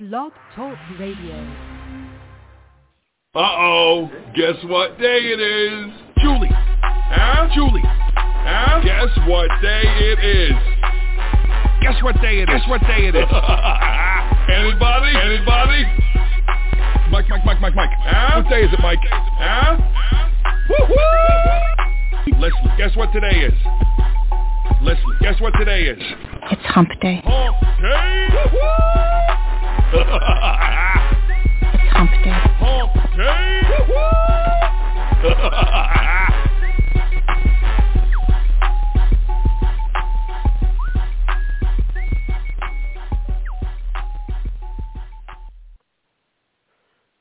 Blog Talk Radio. Uh-oh. Guess what day it is? Julie. Huh? Julie. Huh? Guess what day it is? Guess what day it is? Guess what day it is? Anybody? Anybody? Mike, Mike, Mike, Mike, Mike. Huh? What day is it, Mike? Huh? Woo-hoo! Leslie, guess what today is? Leslie, guess what today is? It's hump day. Hump day! It's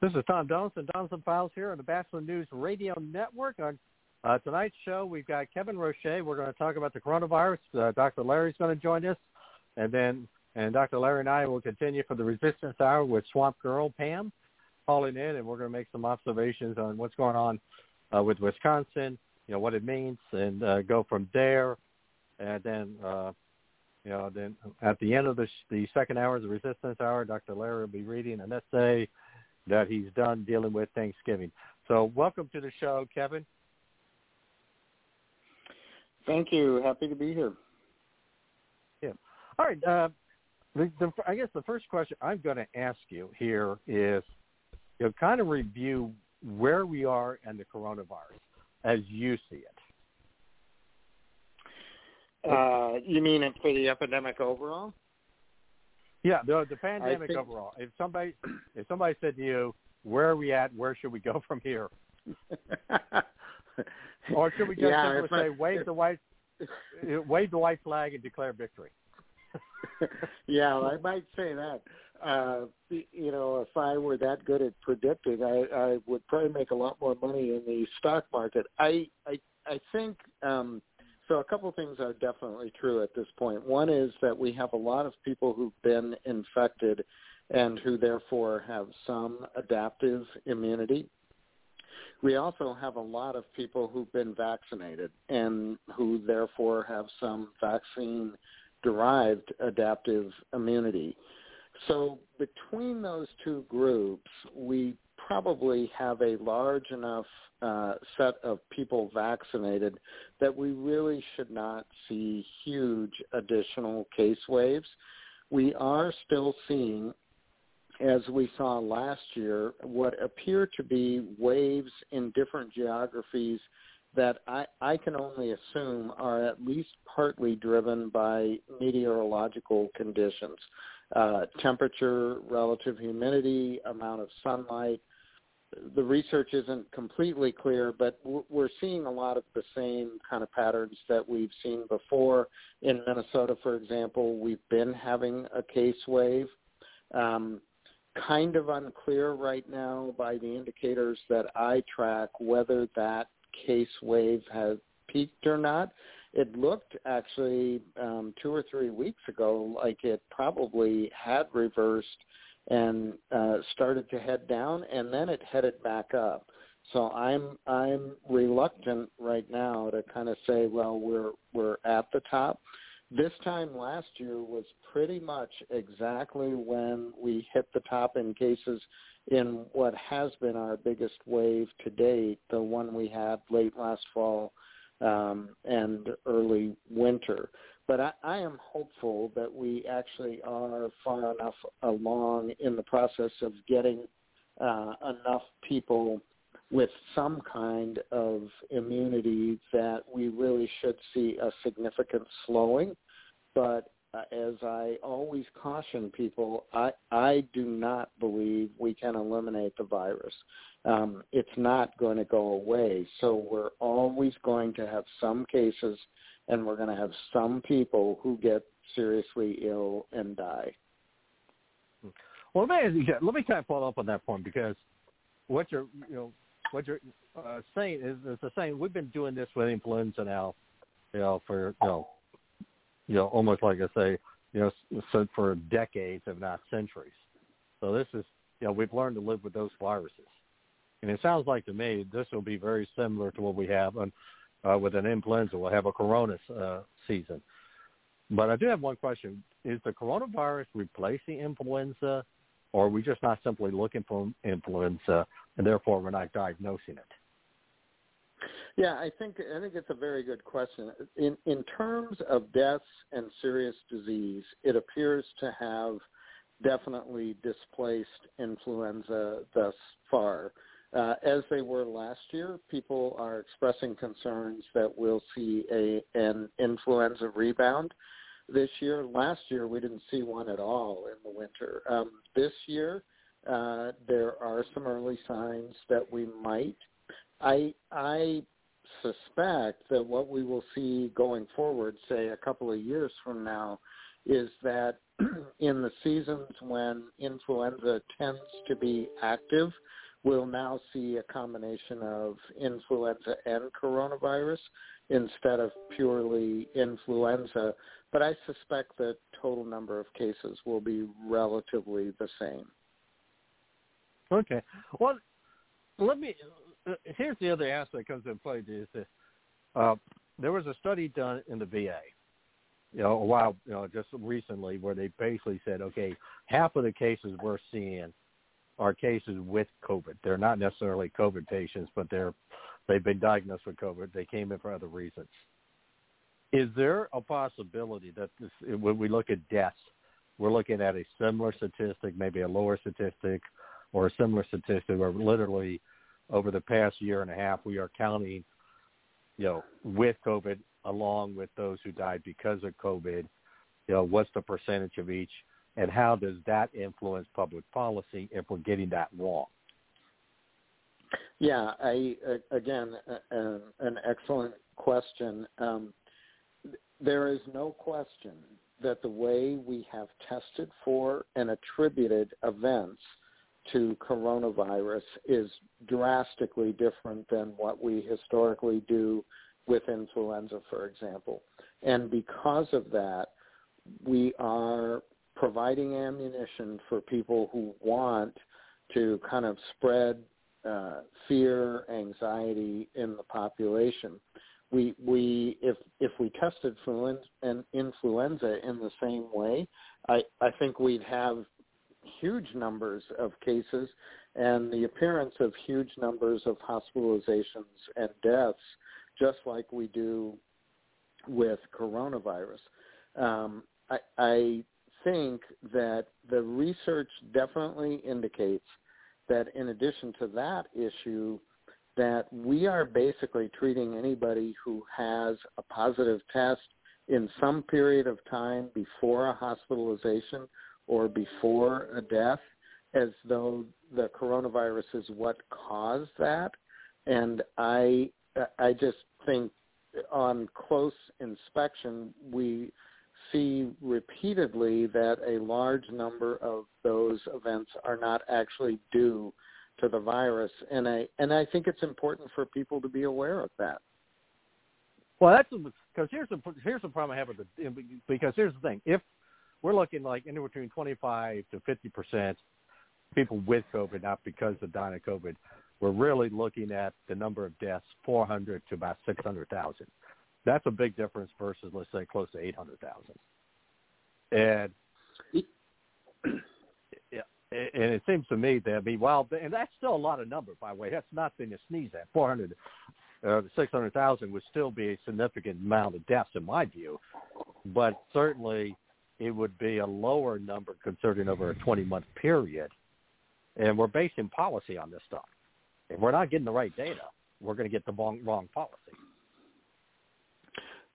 This is Tom Donaldson, Donaldson Files here on the Bachelor News Radio Network. On uh, tonight's show, we've got Kevin Roche. We're going to talk about the coronavirus. Uh, Dr. Larry's going to join us, and then and Dr. Larry and I will continue for the Resistance Hour with Swamp Girl Pam calling in, and we're going to make some observations on what's going on uh, with Wisconsin. You know what it means, and uh, go from there. And then, uh, you know, then at the end of the the second hour, of the Resistance Hour, Dr. Larry will be reading an essay that he's done dealing with Thanksgiving. So welcome to the show, Kevin. Thank you. Happy to be here. Yeah. All right. The, the, I guess the first question I'm going to ask you here is, you know, kind of review where we are and the coronavirus as you see it. Uh, you mean it for the epidemic overall? Yeah, the, the pandemic think- overall. If somebody if somebody said to you, "Where are we at? Where should we go from here?" Or should we just Yeah, simply if I- say, "Wave the white, wave the white flag and declare victory"? yeah, I might say that. Uh, you know, if I were that good at predicting, I, I would probably make a lot more money in the stock market. I, I, I think um, so. A couple of things are definitely true at this point. One is that we have a lot of people who've been infected and who therefore have some adaptive immunity. We also have a lot of people who've been vaccinated and who therefore have some vaccine derived adaptive immunity. So between those two groups, we probably have a large enough uh, set of people vaccinated that we really should not see huge additional case waves. We are still seeing, as we saw last year, what appear to be waves in different geographies that I, I can only assume are at least partly driven by meteorological conditions, uh, temperature, relative humidity, amount of sunlight. The research isn't completely clear, but we're- seeing a lot of the same kind of patterns that we've seen before. In Minnesota, for example, we've been having a case wave. Um, kind of unclear right now by the indicators that I track whether that case wave has peaked or not. It looked actually um, two or three weeks ago like it probably had reversed and uh, started to head down, and then it headed back up. So I'm I'm reluctant right now to kind of say, well, we're we're at the top. This time last year was pretty much exactly when we hit the top in cases in what has been our biggest wave to date, the one we had late last fall um, and early winter. But I, I am hopeful that we actually are far enough along in the process of getting uh, enough people with some kind of immunity that we really should see a significant slowing. But uh, as I always caution people, I, I do not believe we can eliminate the virus. Um, it's not going to go away. So we're always going to have some cases, and we're going to have some people who get seriously ill and die. Well, let me let me kind of follow up on that point because what you're you know what you're uh, saying is is the same. We've been doing this with influenza now, you know, for you know, you know, almost like I say, you know, for decades, if not centuries. So this is you know we've learned to live with those viruses, and it sounds like to me this will be very similar to what we have on, uh, with an influenza. We'll have a corona uh, season. But I do have one question: Is the coronavirus replacing influenza, or are we just not simply looking for influenza and therefore we're not diagnosing it? Yeah, I think I think it's a very good question. In in terms of deaths and serious disease, it appears to have definitely displaced influenza thus far. Uh, as they were last year, people are expressing concerns that we'll see a an influenza rebound this year. Last year, we didn't see one at all in the winter. Um, this year, uh, there are some early signs that we might. I I suspect that what we will see going forward, say a couple of years from now, is that in the seasons when influenza tends to be active, we'll now see a combination of influenza and coronavirus instead of purely influenza. But I suspect the total number of cases will be relatively the same. Okay. Well, let me. Uh, here's the other aspect that comes into play. Is that uh, there was a study done in the VA, you know, a while, you know, just recently, where they basically said, okay, half of the cases we're seeing are cases with COVID. They're not necessarily COVID patients, but they're they've been diagnosed with COVID. They came in for other reasons. Is there a possibility that this, when we look at deaths, we're looking at a similar statistic, maybe a lower statistic, or a similar statistic, where literally over the past year and a half we are counting, you know, with COVID along with those who died because of COVID. You know, what's the percentage of each? and how does that influence public policy if we're getting that wrong? Yeah, I again uh, an excellent question. Um, there is no question that the way we have tested for and attributed events to coronavirus is drastically different than what we historically do with influenza, for example. And because of that, we are providing ammunition for people who want to kind of spread uh, fear, anxiety in the population. We we if if we tested influenza in the same way, I I think we'd have huge numbers of cases and the appearance of huge numbers of hospitalizations and deaths, just like we do with coronavirus. Um, I, I think that the research definitely indicates that in addition to that issue, that we are basically treating anybody who has a positive test in some period of time before a hospitalization or before a death as though the coronavirus is what caused that. And I, I just think on close inspection, we see repeatedly that a large number of those events are not actually due to the virus, and I and I think it's important for people to be aware of that. Well, that's because here's the here's the problem I have with the because here's the thing if we're looking like anywhere between 25 to 50 percent people with COVID, not because of dying of COVID, we're really looking at the number of deaths 400 to about 600,000. That's a big difference versus, let's say, close to 800,000. And yeah, and it seems to me that, I mean, well, and that's still a lot of number, by the way. That's nothing to sneeze at. 400, uh, 600,000 would still be a significant amount of deaths in my view, but certainly it would be a lower number considering over a 20-month period. And we're basing policy on this stuff. If we're not getting the right data, we're going to get the wrong, wrong policy.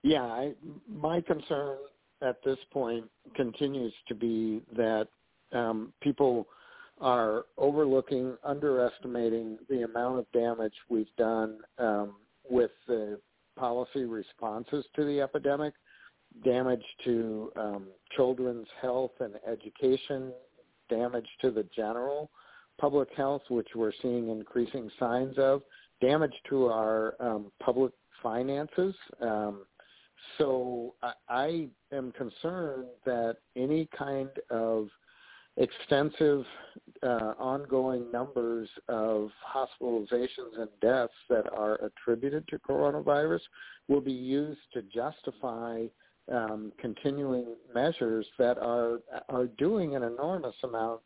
Yeah, I, my concern at this point continues to be that um, people are overlooking, underestimating the amount of damage we've done um, with the policy responses to the epidemic, damage to um, children's health and education, damage to the general public health, which we're seeing increasing signs of, damage to our um, public finances. Um, so I, I am concerned that any kind of extensive uh, ongoing numbers of hospitalizations and deaths that are attributed to coronavirus will be used to justify um, continuing measures that are are doing an enormous amount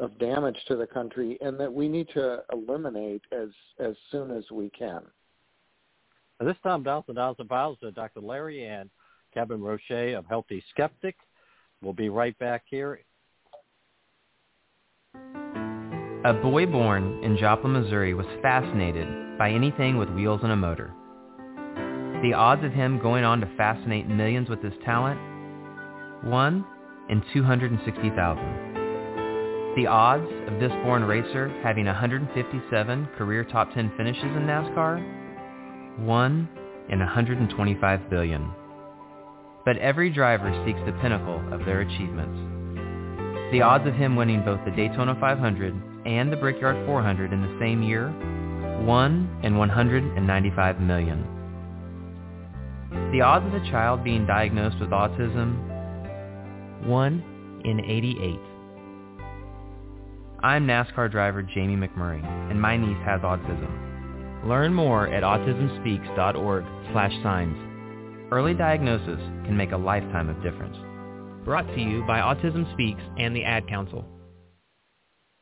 of damage to the country, and that we need to eliminate as as soon as we can. This time, Donaldson Donaldson Files Dr. Larry and Kevin Roche of Healthy Skeptic. We'll be right back here. A boy born in Joplin, Missouri was fascinated by anything with wheels and a motor. The odds of him going on to fascinate millions with his talent? 1 in 260,000. The odds of this born racer having 157 career top 10 finishes in NASCAR? 1 in 125 billion. But every driver seeks the pinnacle of their achievements. The odds of him winning both the Daytona 500 and the Brickyard 400 in the same year? 1 in 195 million. The odds of a child being diagnosed with autism? 1 in 88. I'm NASCAR driver Jamie McMurray, and my niece has autism. Learn more at autismspeaks.org slash signs. Early diagnosis can make a lifetime of difference. Brought to you by Autism Speaks and the Ad Council.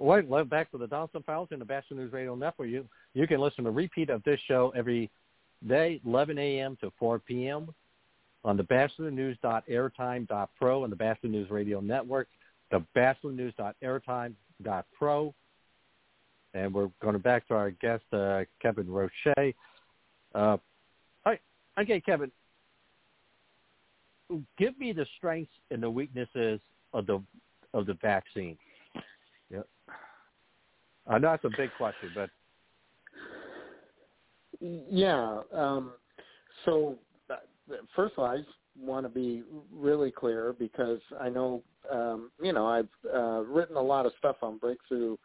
Welcome back to the Donaldson Files in the Bachelor News Radio Network. You you can listen to a repeat of this show every day, 11 a.m. to 4 p.m. on the bachelornews.airtime.pro and the Bachelor News Radio Network, the bachelornews.airtime.pro. And we're going back to our guest, uh, Kevin Roche. Uh, okay, Kevin, give me the strengths and the weaknesses of the of the vaccine. I know it's a big question, but yeah. Um, so uh, first of all, I want to be really clear because I know um, you know I've uh, written a lot of stuff on breakthrough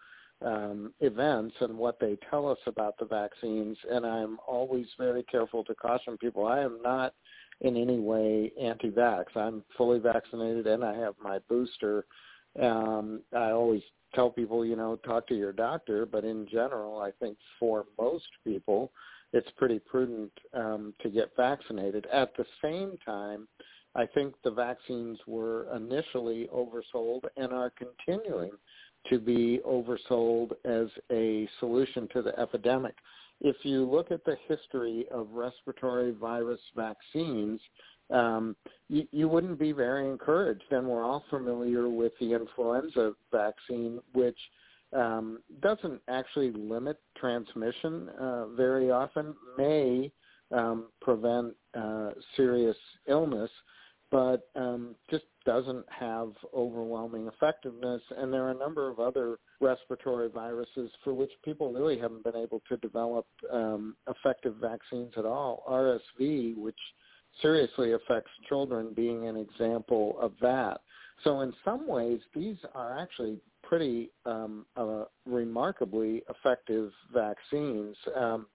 um, events and what they tell us about the vaccines, and I'm always very careful to caution people. I am not in any way anti-vax. I'm fully vaccinated and I have my booster. Um, I always tell people, you know, talk to your doctor, but in general, I think for most people, it's pretty prudent um, to get vaccinated. At the same time, I think the vaccines were initially oversold and are continuing to be oversold as a solution to the epidemic. If you look at the history of respiratory virus vaccines, um, you, you wouldn't be very encouraged. And we're all familiar with the influenza vaccine, which um, doesn't actually limit transmission uh, very often, may um, prevent uh, serious illness, but um, just doesn't have overwhelming effectiveness. And there are a number of other respiratory viruses for which people really haven't been able to develop um, effective vaccines at all. RSV, which seriously affects children being an example of that. So in some ways, these are actually pretty um, uh, remarkably effective vaccines. Um,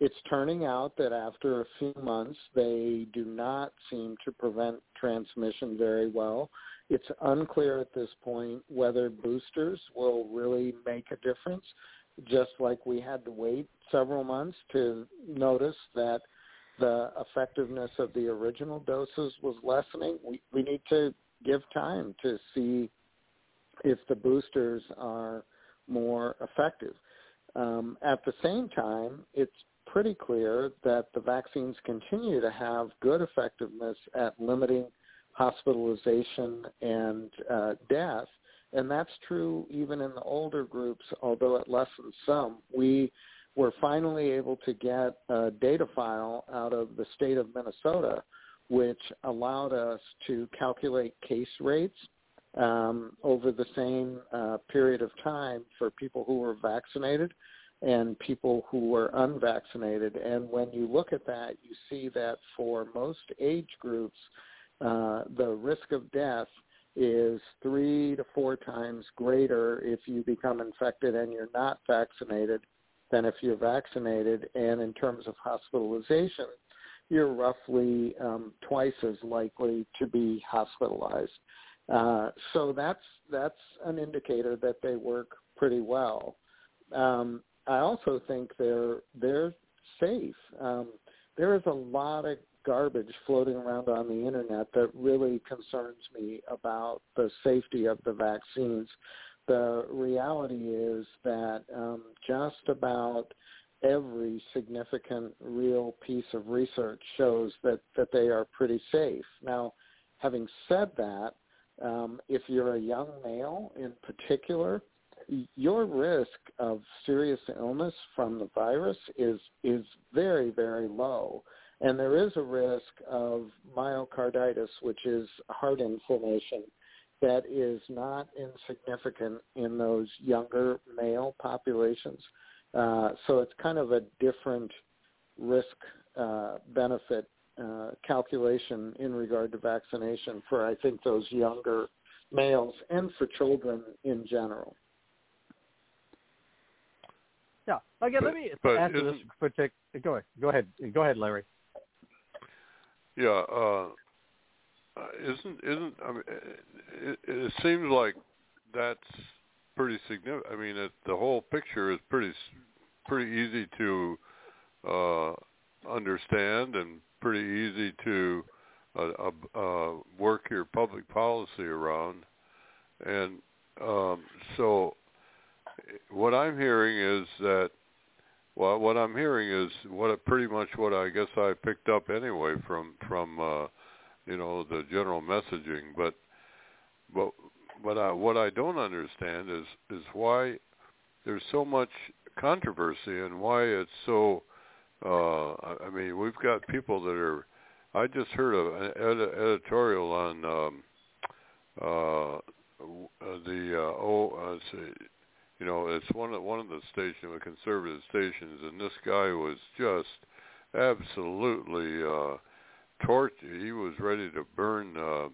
it's turning out that after a few months, they do not seem to prevent transmission very well. It's unclear at this point whether boosters will really make a difference, just like we had to wait several months to notice that the effectiveness of the original doses was lessening. We, we need to give time to see if the boosters are more effective. Um, at the same time, it's pretty clear that the vaccines continue to have good effectiveness at limiting hospitalization and uh, death, and that's true even in the older groups, although it lessens some. We were finally able to get a data file out of the state of Minnesota, which allowed us to calculate case rates um, over the same uh, period of time for people who were vaccinated and people who were unvaccinated. And when you look at that, you see that for most age groups, uh, the risk of death is three to four times greater if you become infected and you're not vaccinated than if you're vaccinated. And in terms of hospitalization, you're roughly um, twice as likely to be hospitalized. Uh, so that's that's an indicator that they work pretty well. Um, I also think they're they're safe. Um, there is a lot of garbage floating around on the internet that really concerns me about the safety of the vaccines. The reality is that um, just about every significant real piece of research shows that, that they are pretty safe. Now, having said that, um, if you're a young male in particular, your risk of serious illness from the virus is is very very low and there is a risk of myocarditis which is heart inflammation that is not insignificant in those younger male populations uh, so it's kind of a different risk uh, benefit uh, calculation in regard to vaccination for I think those younger males and for children in general. Yeah. Okay, but, let me but ask this. Particular, go ahead. Go ahead. Go ahead, Larry. Yeah. Uh, isn't isn't I mean it, it seems like that's pretty significant. I mean, it, the whole picture is pretty pretty easy to uh, understand and pretty easy to uh, uh, work your public policy around. And um, so what I'm hearing is that well, what I'm hearing is what pretty much what I guess I picked up anyway from from uh, you know the general messaging. But but but I, what I don't understand is is why there's so much controversy and why it's so. Uh, I mean, we've got people that are. I just heard an ed- editorial on um, uh, the uh, oh, uh, you know, it's one of one of the station, the conservative stations, and this guy was just absolutely uh, tortured. He was ready to burn uh,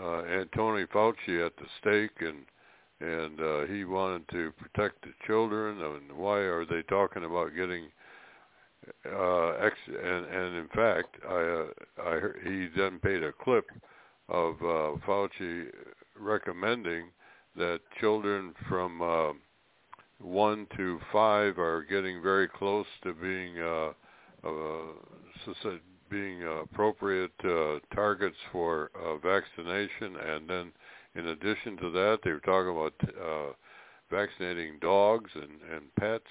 uh, Anthony Fauci at the stake, and and uh, he wanted to protect the children. And why are they talking about getting? Uh, ex- and and in fact, I uh, I heard, he then paid a clip of uh, Fauci recommending that children from uh, one to five are getting very close to being uh, uh, being appropriate uh, targets for uh, vaccination, and then in addition to that, they were talking about uh, vaccinating dogs and, and pets.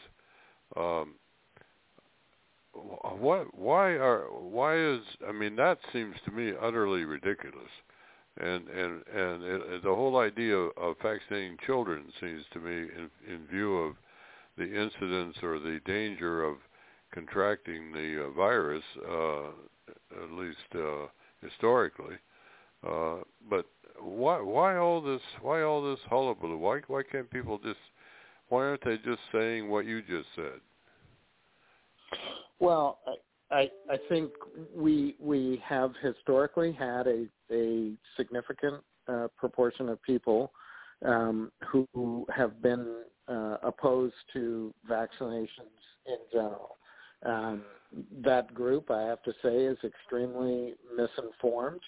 Um, what? Why are? Why is? I mean, that seems to me utterly ridiculous and and and it, the whole idea of vaccinating children seems to me, in, in view of the incidence or the danger of contracting the uh, virus, uh, at least uh, historically. Uh, but why why all this why all this hullabaloo? Why why can't people just why aren't they just saying what you just said? Well, I I think we we have historically had a a significant uh, proportion of people um, who have been uh, opposed to vaccinations in general. Um, that group, I have to say, is extremely misinformed,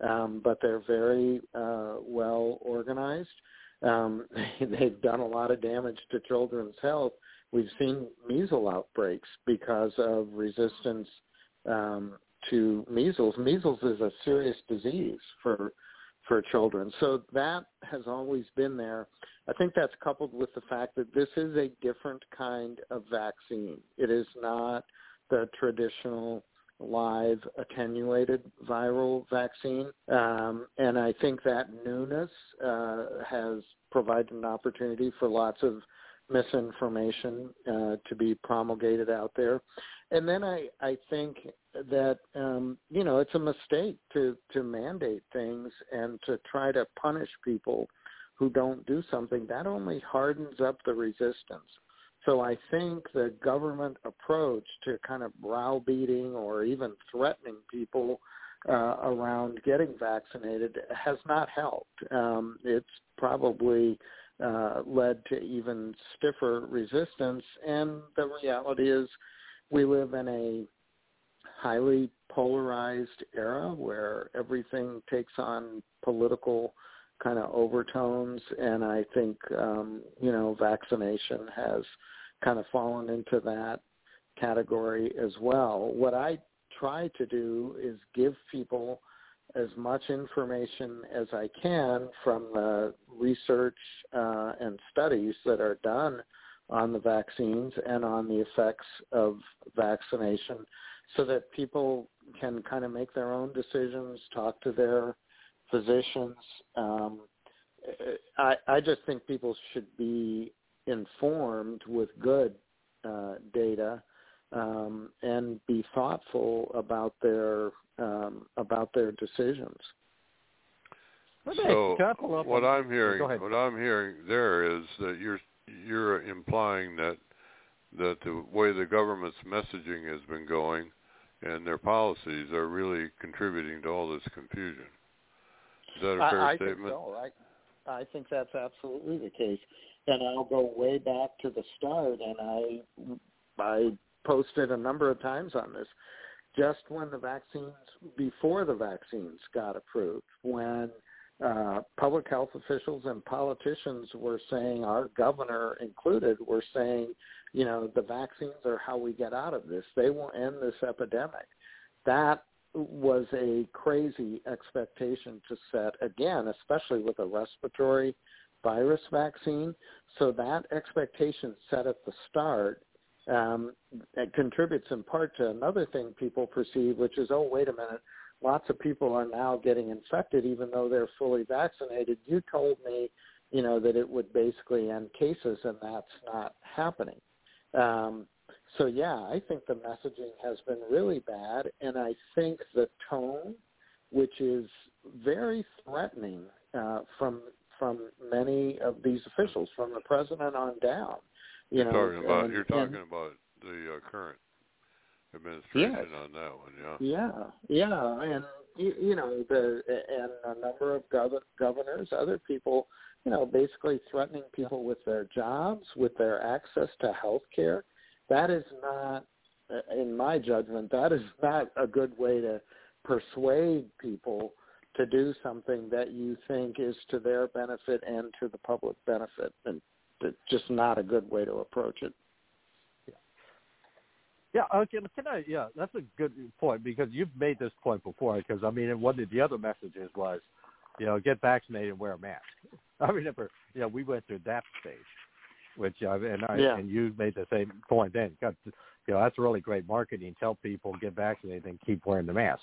um, but they're very uh, well organized. Um, they've done a lot of damage to children's health. We've seen measles outbreaks because of resistance um, to measles. Measles is a serious disease for for children. So that has always been there. I think that's coupled with the fact that this is a different kind of vaccine. It is not the traditional live attenuated viral vaccine. Um, and I think that newness uh, has provided an opportunity for lots of misinformation uh, to be promulgated out there. And then I, I think that um, you know it's a mistake to to mandate things and to try to punish people who don't do something. That only hardens up the resistance. So I think the government approach to kind of browbeating or even threatening people uh, around getting vaccinated has not helped. Um, it's probably uh, led to even stiffer resistance, and the reality is we live in a highly polarized era where everything takes on political kind of overtones and I think um you know vaccination has kind of fallen into that category as well. What I try to do is give people as much information as I can from the research uh, and studies that are done on the vaccines and on the effects of vaccination so that people can kind of make their own decisions, talk to their physicians. Um, I, I just think people should be informed with good uh, data um, and be thoughtful about their um, about their decisions. So what I'm hearing, what I'm hearing there is that you're you're implying that that the way the government's messaging has been going and their policies are really contributing to all this confusion. Is that a fair I, I statement? think so. I, I think that's absolutely the case. And I'll go way back to the start, and I I posted a number of times on this. Just when the vaccines, before the vaccines got approved, when uh, public health officials and politicians were saying, our governor included, were saying, you know, the vaccines are how we get out of this. They will end this epidemic. That was a crazy expectation to set again, especially with a respiratory virus vaccine. So that expectation set at the start um, contributes in part to another thing people perceive, which is, oh, wait a minute, lots of people are now getting infected even though they're fully vaccinated. You told me, you know, that it would basically end cases, and that's not happening. Um, so yeah, I think the messaging has been really bad, and I think the tone, which is very threatening uh, from from many of these officials, from the president on down. You You're know, talking about and- you're and- talking about the uh, current administration Yes. on that one, yeah. Yeah, yeah, and you, you know the and a number of gov- governors, other people, you know, basically threatening people with their jobs, with their access to health care. That is not, in my judgment, that is not a good way to persuade people to do something that you think is to their benefit and to the public benefit, and it's just not a good way to approach it. Yeah, okay. Can I? Yeah, that's a good point because you've made this point before. Because I mean, one of the other messages was, you know, get vaccinated and wear a mask. I remember, you know, we went through that stage, which uh, and I Yeah. and you made the same point then. God, you know, that's really great marketing. Tell people get vaccinated and keep wearing the mask.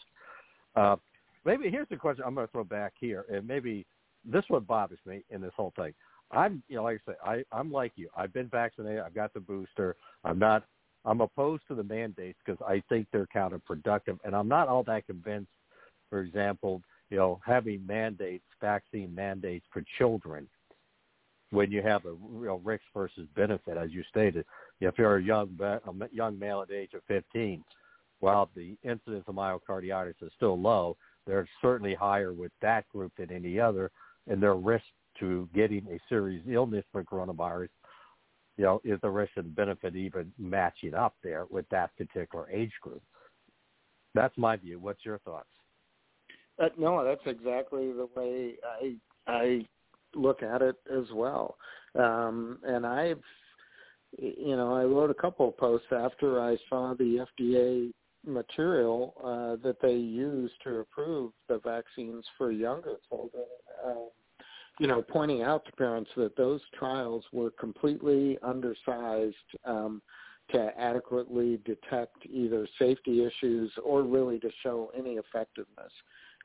Uh, maybe here's the question I'm going to throw back here, and maybe this is what bothers me in this whole thing. I'm, you know, like I say, I, I'm like you. I've been vaccinated. I've got the booster. I'm not I'm opposed to the mandates because I think they're counterproductive, and I'm not all that convinced. For example, you know, having mandates, vaccine mandates for children, when you have a real risk versus benefit, as you stated. If you're a young a young male at the age of 15, while the incidence of myocarditis is still low, they're certainly higher with that group than any other, and their risk to getting a serious illness from coronavirus you know, is the risk and benefit even matching up there with that particular age group? That's my view. What's your thoughts? Uh, no, that's exactly the way I I look at it as well. Um, and I've, you know, I wrote a couple of posts after I saw the FDA material uh, that they used to approve the vaccines for younger children. Um, you know, pointing out to parents that those trials were completely undersized um, to adequately detect either safety issues or really to show any effectiveness.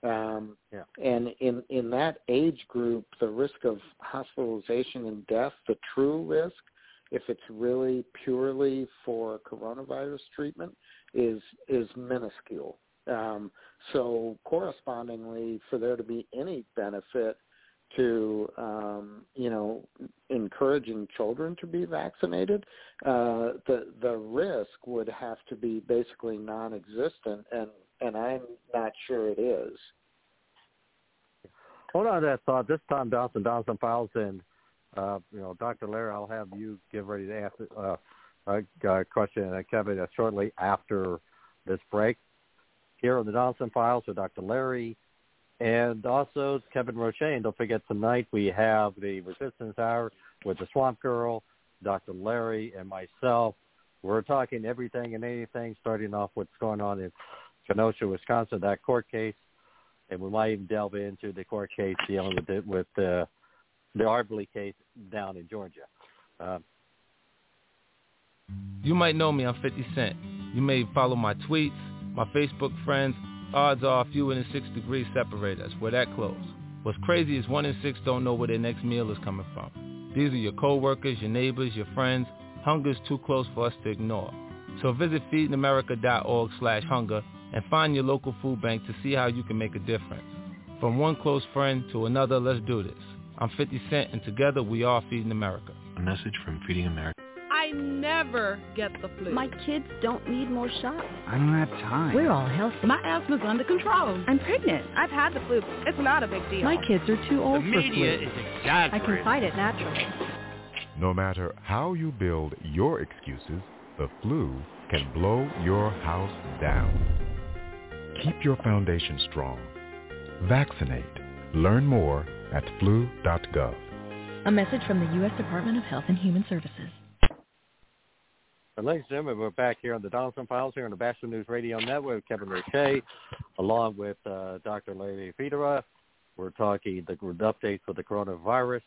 Um, Yeah. And in in that age group, the risk of hospitalization and death, the true risk, if it's really purely for coronavirus treatment, is is minuscule. Um, so correspondingly, for there to be any benefit to um, you know encouraging children to be vaccinated, uh, the the risk would have to be basically non-existent, and and I'm not sure it is. Hold on to that thought. This Tom Dawson, Dawson Files, and uh, you know, Dr. Larry, I'll have you get ready to ask uh, a question, uh, Kevin, uh, shortly after this break. Here on the Dawson Files with Dr. Larry and also Kevin Roche. And don't forget, tonight we have the Resistance Hour with the Swamp Girl, Dr. Larry, and myself. We're talking everything and anything, starting off what's going on in Kenosha, Wisconsin, that court case, and we might even delve into the court case dealing with it, with uh, the Arbery case down in Georgia. Um, you might know me. I'm 50 Cent. You may follow my tweets, my Facebook friends. Odds are fewer than six degrees separate us. We're that close. What's crazy is one in six don't know where their next meal is coming from. These are your coworkers, your neighbors, your friends. Hunger's too close for us to ignore. So visit feedingamerica.org slash hunger and find your local food bank to see how you can make a difference. From one close friend to another, let's do this. I'm 50 Cent, and together we are Feeding America. A message from Feeding America. I never get the flu. My kids don't need more shots. I don't have time. We're all healthy. My asthma's under control. I'm pregnant. I've had the flu. It's not a big deal. My kids are too old the for flu. media is exaggerating. I can fight it naturally. No matter how you build your excuses, the flu can blow your house down. Keep your foundation strong. Vaccinate. Learn more at flu.gov. A message from the U.S. Department of Health and Human Services. And ladies and gentlemen, we're back here on the Donaldson Files here on the Batchelor News Radio Network with Kevin Roche, along with uh, Dr. Larry Fedora. We're talking the updates for the coronavirus.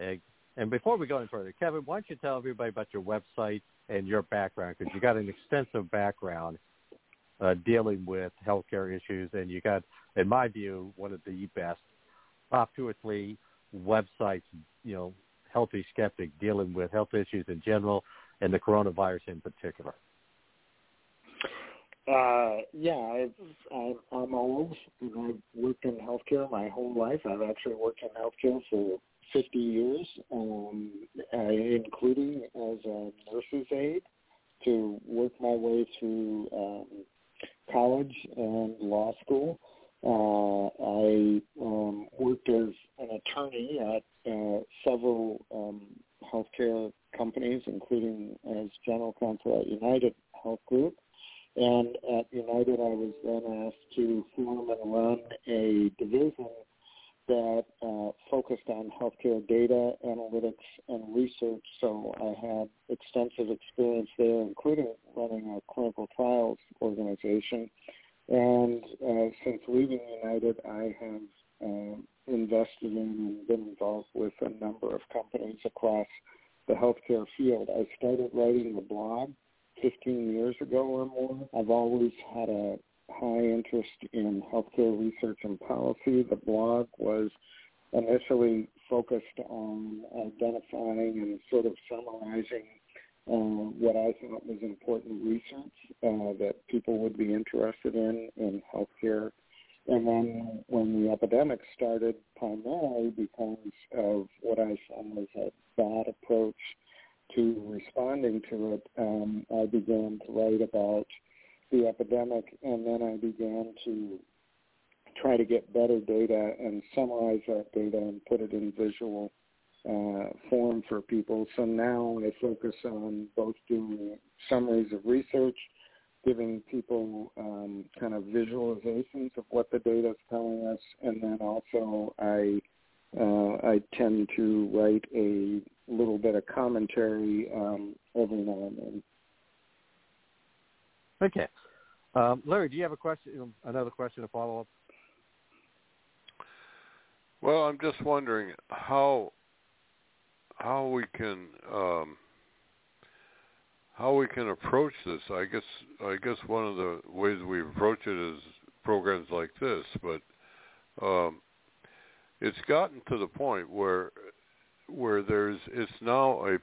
And, and before we go any further, Kevin, why don't you tell everybody about your website and your background? Because you got an extensive background uh, dealing with healthcare issues, and you got, in my view, one of the best top two or three websites, you know, healthy skeptic dealing with health issues in general and the coronavirus in particular. Uh, yeah, I've, I'm, old and I've worked in healthcare my whole life. I've actually worked in healthcare for 50 years, um, including as a nurse's aide to work my way through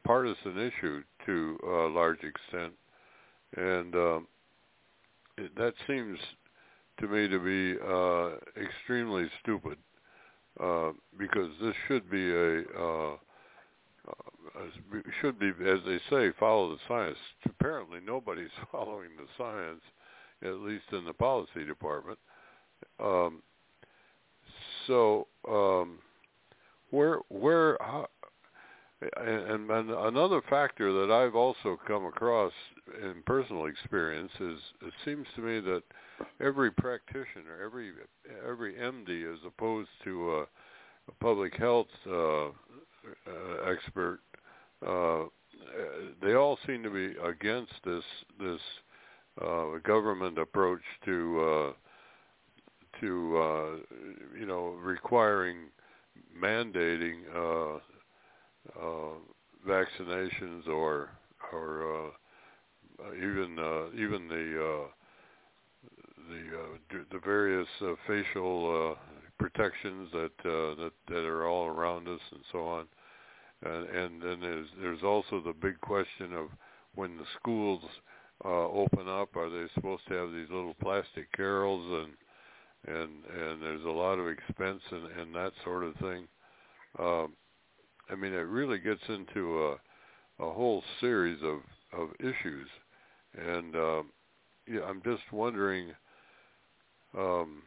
partisan issue to a large extent, and um, that seems to me to be uh, extremely stupid uh, because this should be a uh, uh, should be, as they say, follow the science. Apparently, nobody's following the science, at least in the policy department. Um, so um, where where how, and, and another factor that I've also come across in personal experience is it seems to me that every practitioner, every every MD, as opposed to a, a public health uh, uh, expert, uh, they all seem to be against this this uh, government approach to uh, to uh, you know requiring mandating uh, vaccinations or or uh, even uh, even the uh, the uh, the various uh, facial uh, protections that uh, that that are all around us and so on. And, and then there's there's also the big question of when the schools uh, open up, are they supposed to have these little plastic carrels and and and there's a lot of expense and, and that sort of thing. Um, I mean, it really gets into a a whole series of of issues, and um, yeah, I'm just wondering. Um,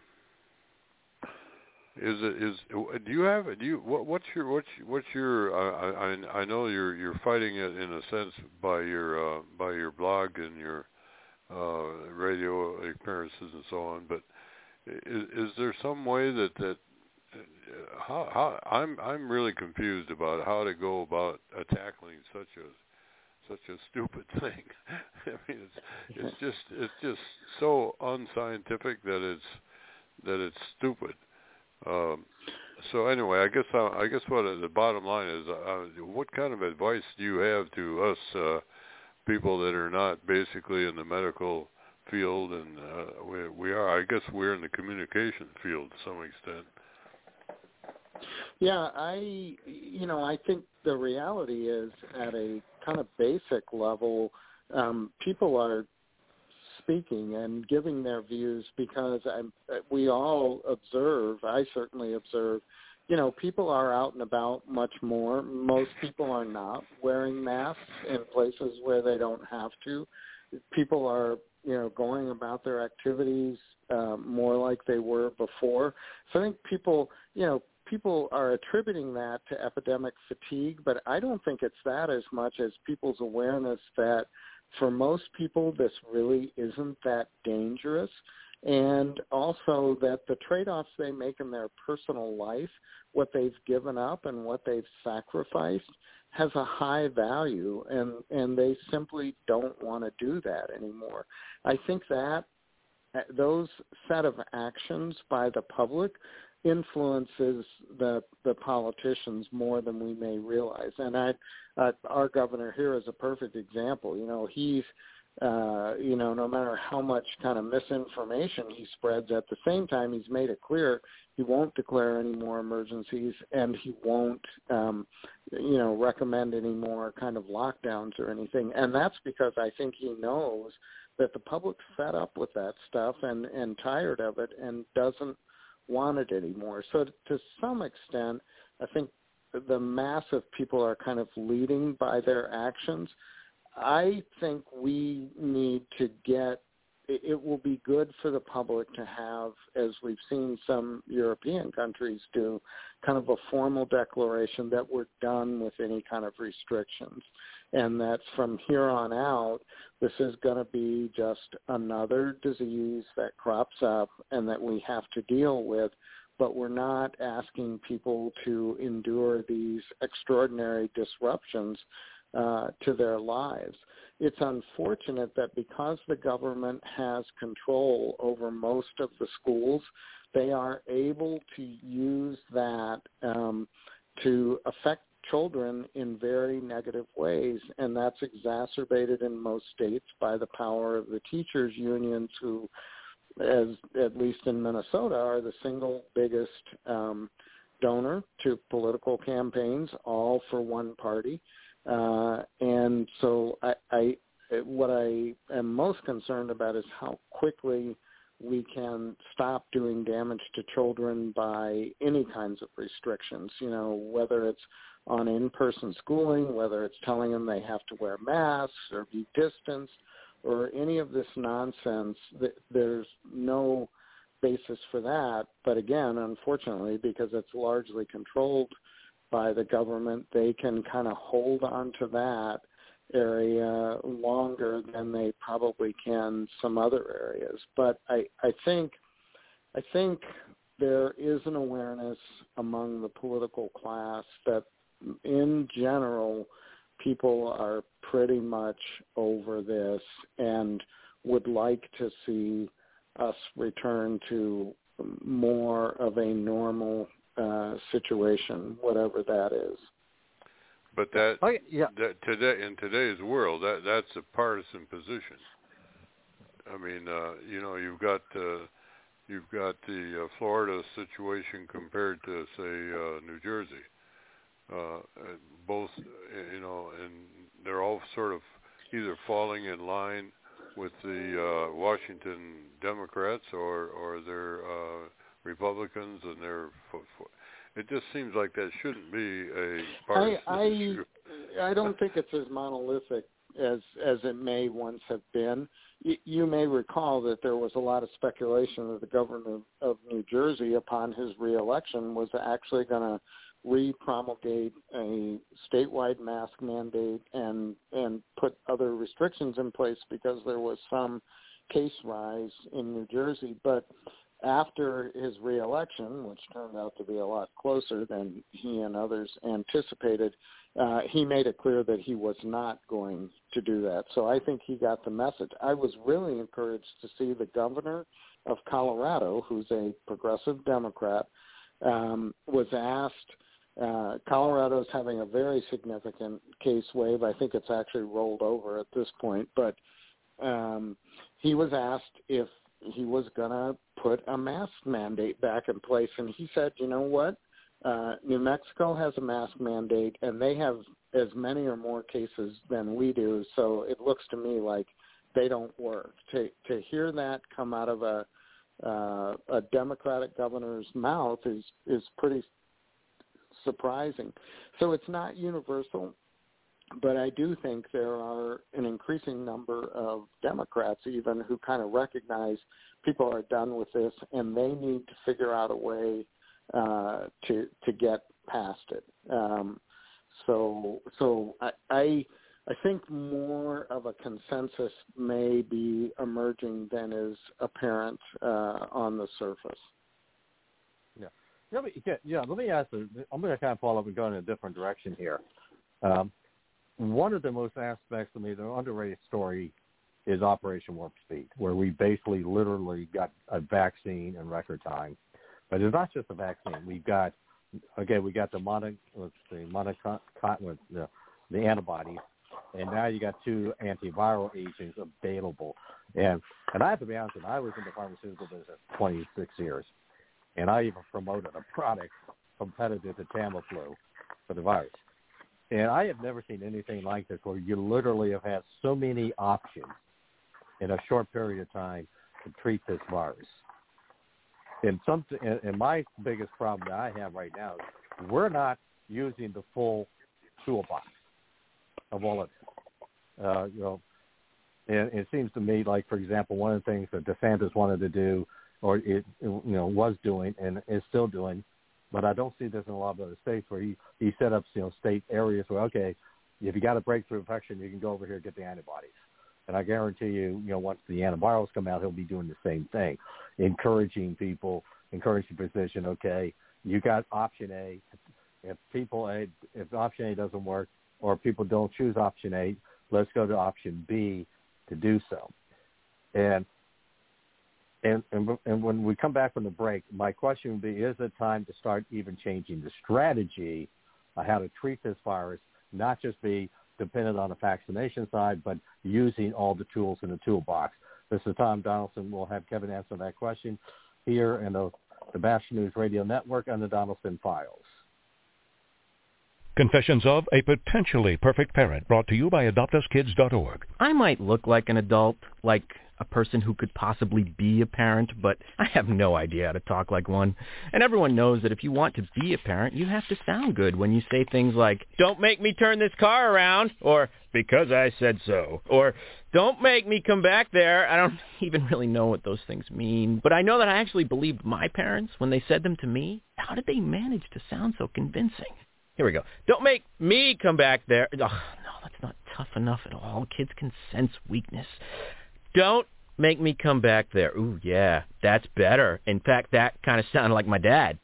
is it is do you have do you what what's your what's what's your I I I know you're you're fighting it in a sense by your uh by your blog and your uh radio appearances and so on but is is there some way that that how how I'm I'm really confused about how to go about tackling such a such a stupid thing. I mean, it's it's just it's just so unscientific that it's that it's stupid. Um, so anyway, I guess I, I guess what the bottom line is, uh, what kind of advice do you have to us uh, people that are not basically in the medical field, and uh, we we are, I guess we're in the communication field to some extent. Yeah, I you know I think the reality is at a kind of basic level, um, people are speaking and giving their views because I'm, we all observe. I certainly observe. You know, people are out and about much more. Most people are not wearing masks in places where they don't have to. People are, you know, going about their activities uh, more like they were before. So I think people, you know, people are attributing that to epidemic fatigue, but I don't think it's that as much as people's awareness that for most people this really isn't that dangerous and also that the trade-offs they make in their personal life, what they've given up and what they've sacrificed has a high value and and they simply don't want to do that anymore. I think that uh, those set of actions by the public influences the the politicians more than we may realize. And I, uh, our governor here is a perfect example. You know, he's uh, you know, no matter how much kind of misinformation he spreads, at the same time he's made it clear he won't declare any more emergencies and he won't, um, you know, recommend any more kind of lockdowns or anything. And that's because I think he knows that the public's fed up with that stuff and and tired of it and doesn't want it anymore. So to some extent, I think the mass of people are kind of leading by their actions. I think we need to get it will be good for the public to have, as we've seen some European countries do, kind of a formal declaration that we're done with any kind of restrictions. And that from here on out, this is going to be just another disease that crops up and that we have to deal with. But we're not asking people to endure these extraordinary disruptions uh, to their lives. It's unfortunate that because the government has control over most of the schools, they are able to use that um, to affect children in very negative ways, and that's exacerbated in most states by the power of the teachers unions who as at least in Minnesota are the single biggest um donor to political campaigns all for one party uh, and so I, I, what I am most concerned about is how quickly we can stop doing damage to children by any kinds of restrictions. You know, whether it's on in-person schooling, whether it's telling them they have to wear masks or be distanced, or any of this nonsense. There's no basis for that. But again, unfortunately, because it's largely controlled by the government, they can kind of hold on to that area longer than they probably can some other areas. But I, I think I think there is an awareness among the political class that in general people are pretty much over this and would like to see us return to more of a normal uh, situation, whatever that is. But that, oh, yeah. that today in today's world, that that's a partisan position. I mean, uh, you know, you've got uh, you've got the uh, Florida situation compared to say uh, New Jersey. Uh, both, you know, and they're all sort of either falling in line with the uh, Washington Democrats or or they're uh, Republicans and they're it just seems like that shouldn't be a partisan I, I, issue. I don't think it's as monolithic as as it may once have been. You, you may recall that there was a lot of speculation that the governor of New Jersey, upon his reelection, was actually going to re-promulgate a statewide mask mandate and and put other restrictions in place because there was some case rise in New Jersey. But after his reelection, which turned out to be a lot closer than he and others anticipated, uh, he made it clear that he was not going to do that. So I think he got the message. I was really encouraged to see the governor of Colorado, who's a progressive Democrat, um, was asked. Uh, Colorado's having a very significant case wave. I think it's actually rolled over at this point, but um, he was asked if he was going to put a mask mandate back in place. And he said, you know what? Uh, New Mexico has a mask mandate, and they have as many or more cases than we do. So it looks to me like they don't work. To to hear that come out of a uh, a Democratic governor's mouth is is pretty surprising. So it's not universal, but I do think there are an increasing number of Democrats even who kind of recognize people are done with this and they need to figure out a way uh, to to get past it. Um, so so I, I I think more of a consensus may be emerging than is apparent uh, on the surface. Let me, yeah, let me ask. I'm going to kind of follow up and go in a different direction here. Um, one of the most aspects of me, the underrated story is Operation Warp Speed, where we basically literally got a vaccine in record time. But it's not just a vaccine. We've got again, we got the mono, let's see, monocot the, the antibodies, and now you got two antiviral agents available. And and I have to be honest, with you, I was in the pharmaceutical business 26 years, and I even promoted a product competitive to Tamiflu for the virus. And I have never seen anything like this where you literally have had so many options in a short period of time to treat this virus. And some, and my biggest problem that I have right now is we're not using the full toolbox of all of it. Uh, you know, and it seems to me like, for example, one of the things that DeSantis wanted to do, or it, you know, was doing and is still doing, but I don't see this in a lot of other states where he he set up you know state areas where okay, if you got a breakthrough infection, you can go over here and get the antibodies. And I guarantee you, you know, once the antivirals come out, he'll be doing the same thing, encouraging people, encouraging physician. Okay, you got option A. If people A, if option A doesn't work, or people don't choose option A, let's go to option B to do so. And and, and and when we come back from the break, my question would be: Is it time to start even changing the strategy on how to treat this virus? Not just be dependent on the vaccination side, but using all the tools in the toolbox. This is Tom Donaldson. We'll have Kevin answer that question here in the, the Bash News Radio Network and the Donaldson Files. Confessions of a Potentially Perfect Parent, brought to you by AdoptUsKids.org. I might look like an adult, like a person who could possibly be a parent, but I have no idea how to talk like one. And everyone knows that if you want to be a parent, you have to sound good when you say things like, don't make me turn this car around, or because I said so, or don't make me come back there. I don't even really know what those things mean, but I know that I actually believed my parents when they said them to me. How did they manage to sound so convincing? Here we go. Don't make me come back there. Oh, no, that's not tough enough at all. Kids can sense weakness. Don't make me come back there. Ooh, yeah, that's better. In fact, that kind of sounded like my dad.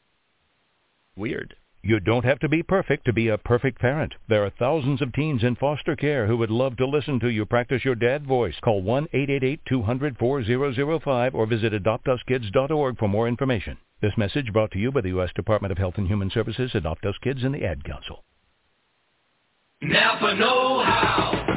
Weird. You don't have to be perfect to be a perfect parent. There are thousands of teens in foster care who would love to listen to you practice your dad voice. Call 1-888-200-4005 or visit adoptuskids.org for more information. This message brought to you by the U.S. Department of Health and Human Services, Adopt Us Kids, and the Ad Council. Napa know-how. The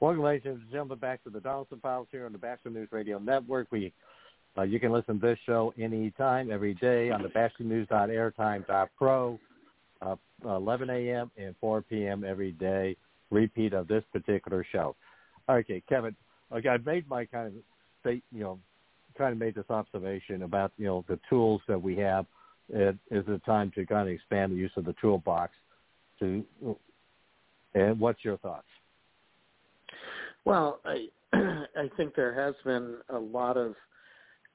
Welcome, ladies and gentlemen, back to the Donaldson Files here on the Batchelor News Radio Network. We, uh, you can listen to this show anytime, every day on the BatchelorNews.airtime.pro, uh, 11 a.m. and 4 p.m. every day. Repeat of this particular show. Okay, Kevin. Okay, I've made my kind of state, you know, kind of made this observation about you know the tools that we have. It is it time to kind of expand the use of the toolbox. To and what's your thoughts? Well, I I think there has been a lot of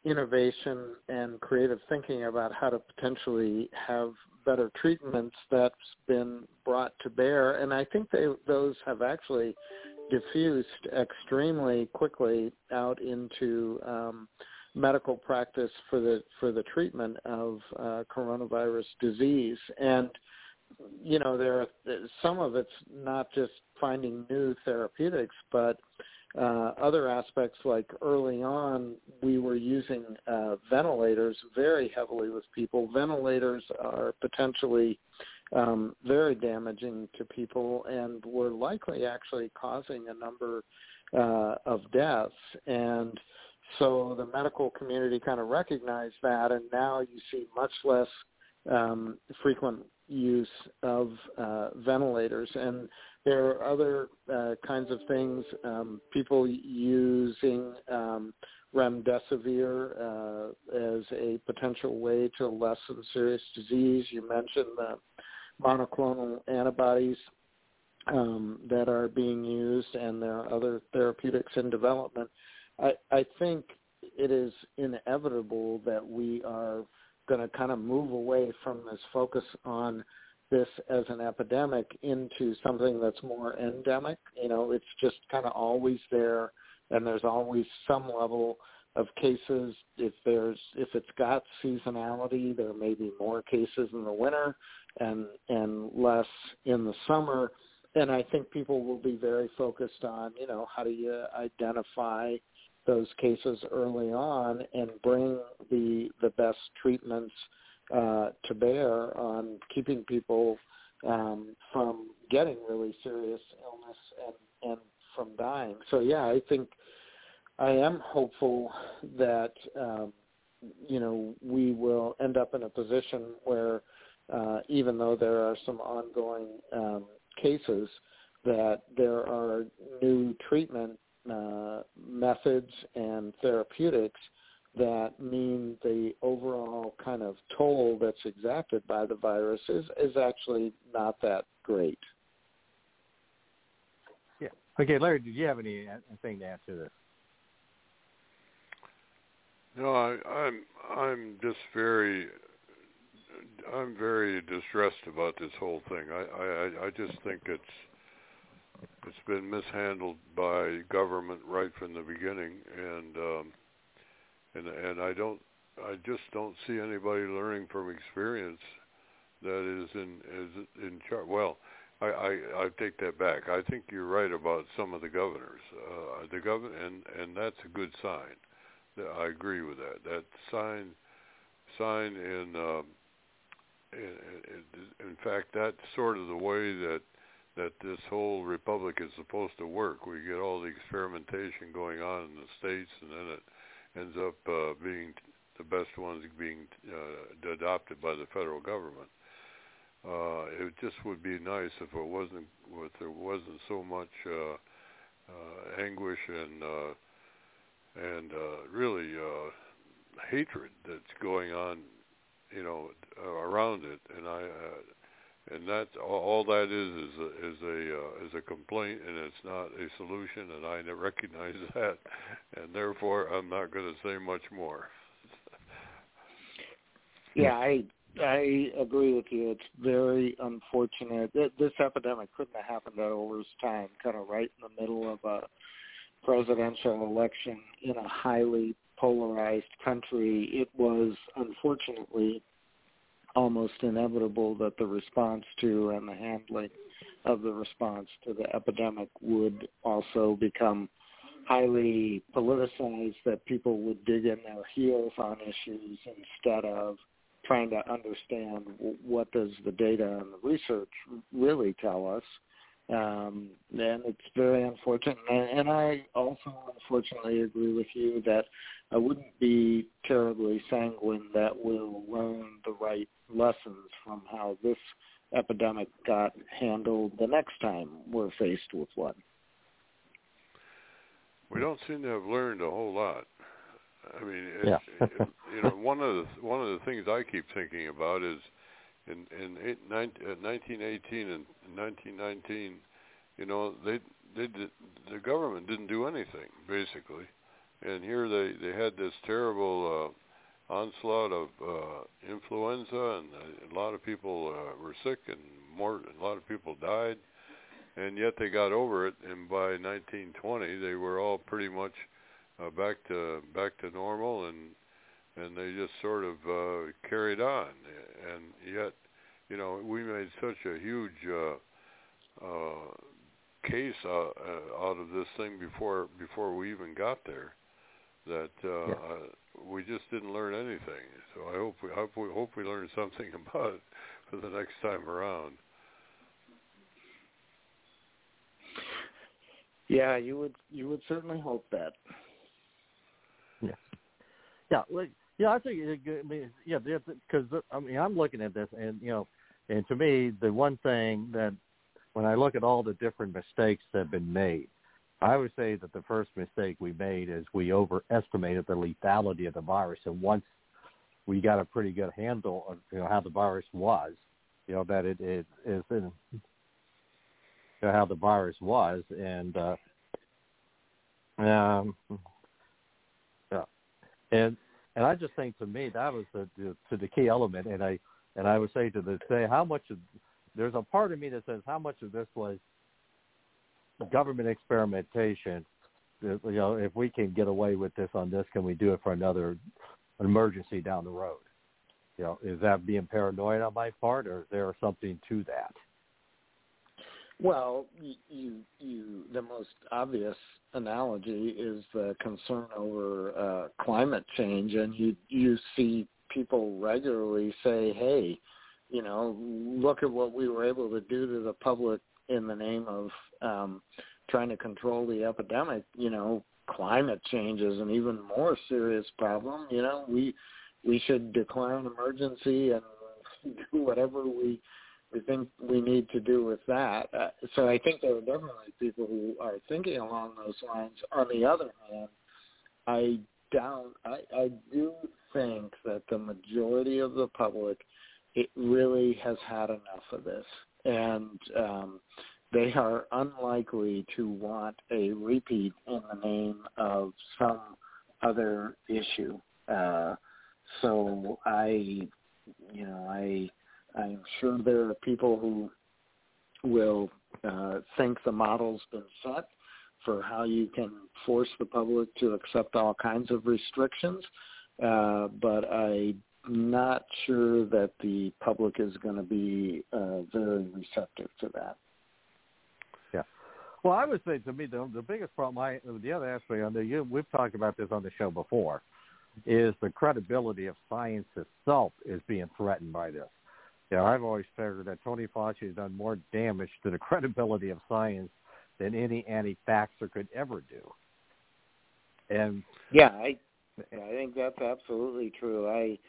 innovation and creative thinking about how to potentially have better treatments that's been brought to bear, and I think they, those have actually diffused extremely quickly out into um, medical practice for the for the treatment of uh, coronavirus disease. And you know there are, some of it's not just finding new therapeutics but uh, other aspects like early on we were using uh, ventilators very heavily with people. Ventilators are potentially um, very damaging to people and were likely actually causing a number uh, of deaths. And so the medical community kind of recognized that, and now you see much less um, frequent use of uh, ventilators. And there are other uh, kinds of things, um, people using um, remdesivir uh, as a potential way to lessen serious disease. You mentioned the monoclonal antibodies um, that are being used, and there are other therapeutics in development. I, I think it is inevitable that we are going to kind of move away from this focus on this as an epidemic into something that's more endemic. You know, it's just kind of always there, and there's always some level of cases. If there's if it's got seasonality, there may be more cases in the winter and and less in the summer. And I think people will be very focused on, you know, how do you identify those cases early on and bring the the best treatments uh, to bear on keeping people um, from getting really serious illness and, and from dying. So yeah, I think I am hopeful that um, you know we will end up in a position where uh, even though there are some ongoing um, cases, that there are new treatment uh, methods and therapeutics that mean the overall kind of toll that's exacted by the virus is, is actually not that great. Yeah. Okay, Larry, did you have anything to add to this? No, I, I'm I'm just very I'm very distressed about this whole thing. I I I just think it's it's been mishandled by government right from the beginning, and um, and and I don't, I just don't see anybody learning from experience that is in is in charge. Well, I, I I take that back. I think you're right about some of the governors. Uh, the governor, and and that's a good sign. I agree with that. That sign, sign in, um, in, in, in fact, that's sort of the way that that this whole republic is supposed to work. We get all the experimentation going on in the states, and then it ends up uh, being the best ones being uh, adopted by the federal government. Uh, it just would be nice if it wasn't if there wasn't so much uh, uh, anguish and uh, and uh, really uh, hatred that's going on, you know, around it. And I uh, and that all that is is a, is a uh, is a complaint, and it's not a solution, and I recognize that, and therefore I'm not going to say much more. yeah, I I agree with you. It's very unfortunate. This epidemic couldn't have happened at a worse time, kind of right in the middle of a presidential election in a highly polarized country. It was unfortunately almost inevitable that the response to and the handling of the response to the epidemic would also become highly politicized, that people would dig in their heels on issues instead of trying to understand what does the data and the research really tell us. Um, and it's very unfortunate. And, and I also unfortunately agree with you that I wouldn't be terribly sanguine that we'll learn the right lessons from how this epidemic got handled the next time we're faced with one. We don't seem to have learned a whole lot. I mean, it, yeah. it, you know, one of the one of the things I keep thinking about is in in eight, nine, uh, 1918 and 1919, you know, they they did, the government didn't do anything basically, and here they they had this terrible uh, onslaught of uh, influenza, and a lot of people uh, were sick, and more a lot of people died, and yet they got over it, and by 1920 they were all pretty much uh, back to back to normal, and and they just sort of uh, carried on, and yet, you know, we made such a huge uh, uh, case out, uh, out of this thing before before we even got there that uh, yeah. uh, we just didn't learn anything. So I hope we hope we hope we learn something about it for the next time around. Yeah, you would you would certainly hope that. Yeah, yeah, well, yeah. I think it, I mean, yeah, because I mean, I'm looking at this, and you know, and to me, the one thing that when I look at all the different mistakes that have been made, I would say that the first mistake we made is we overestimated the lethality of the virus, and once we got a pretty good handle of you know how the virus was, you know that it it is in you know, how the virus was, and uh, um, yeah, and and I just think to me that was the, to the key element, and I and I would say to the say how much of there's a part of me that says how much of this was government experimentation. Uh, you know, if we can get away with this on this, can we do it for another emergency down the road? You know, is that being paranoid on my part, or is there something to that? Well, you you the most obvious analogy is the concern over uh, climate change, and you you see people regularly say, "Hey, you know, look at what we were able to do to the public in the name of um, trying to control the epidemic." You know, climate change is an even more serious problem. You know, we we should declare an emergency and do whatever we we think we need to do with that. Uh, so I think there are definitely people who are thinking along those lines. On the other hand, I doubt. I, I do think that the majority of the public, it really has had enough of this, and um, they are unlikely to want a repeat in the name of some other issue. Uh, so I, you know, I I'm sure there are people who will uh, think the model's been set for how you can force the public to accept all kinds of restrictions, uh, but I'm not sure that the public is going to be uh, very receptive to that. Yeah. Well, I would say to me the the biggest problem, I the other aspect on the you, we've talked about this on the show before, is the credibility of science itself is being threatened by this. Know, I've always figured that Tony Fauci has done more damage to the credibility of science than any anti-vaxxer could ever do. And yeah, I I think that's absolutely true. I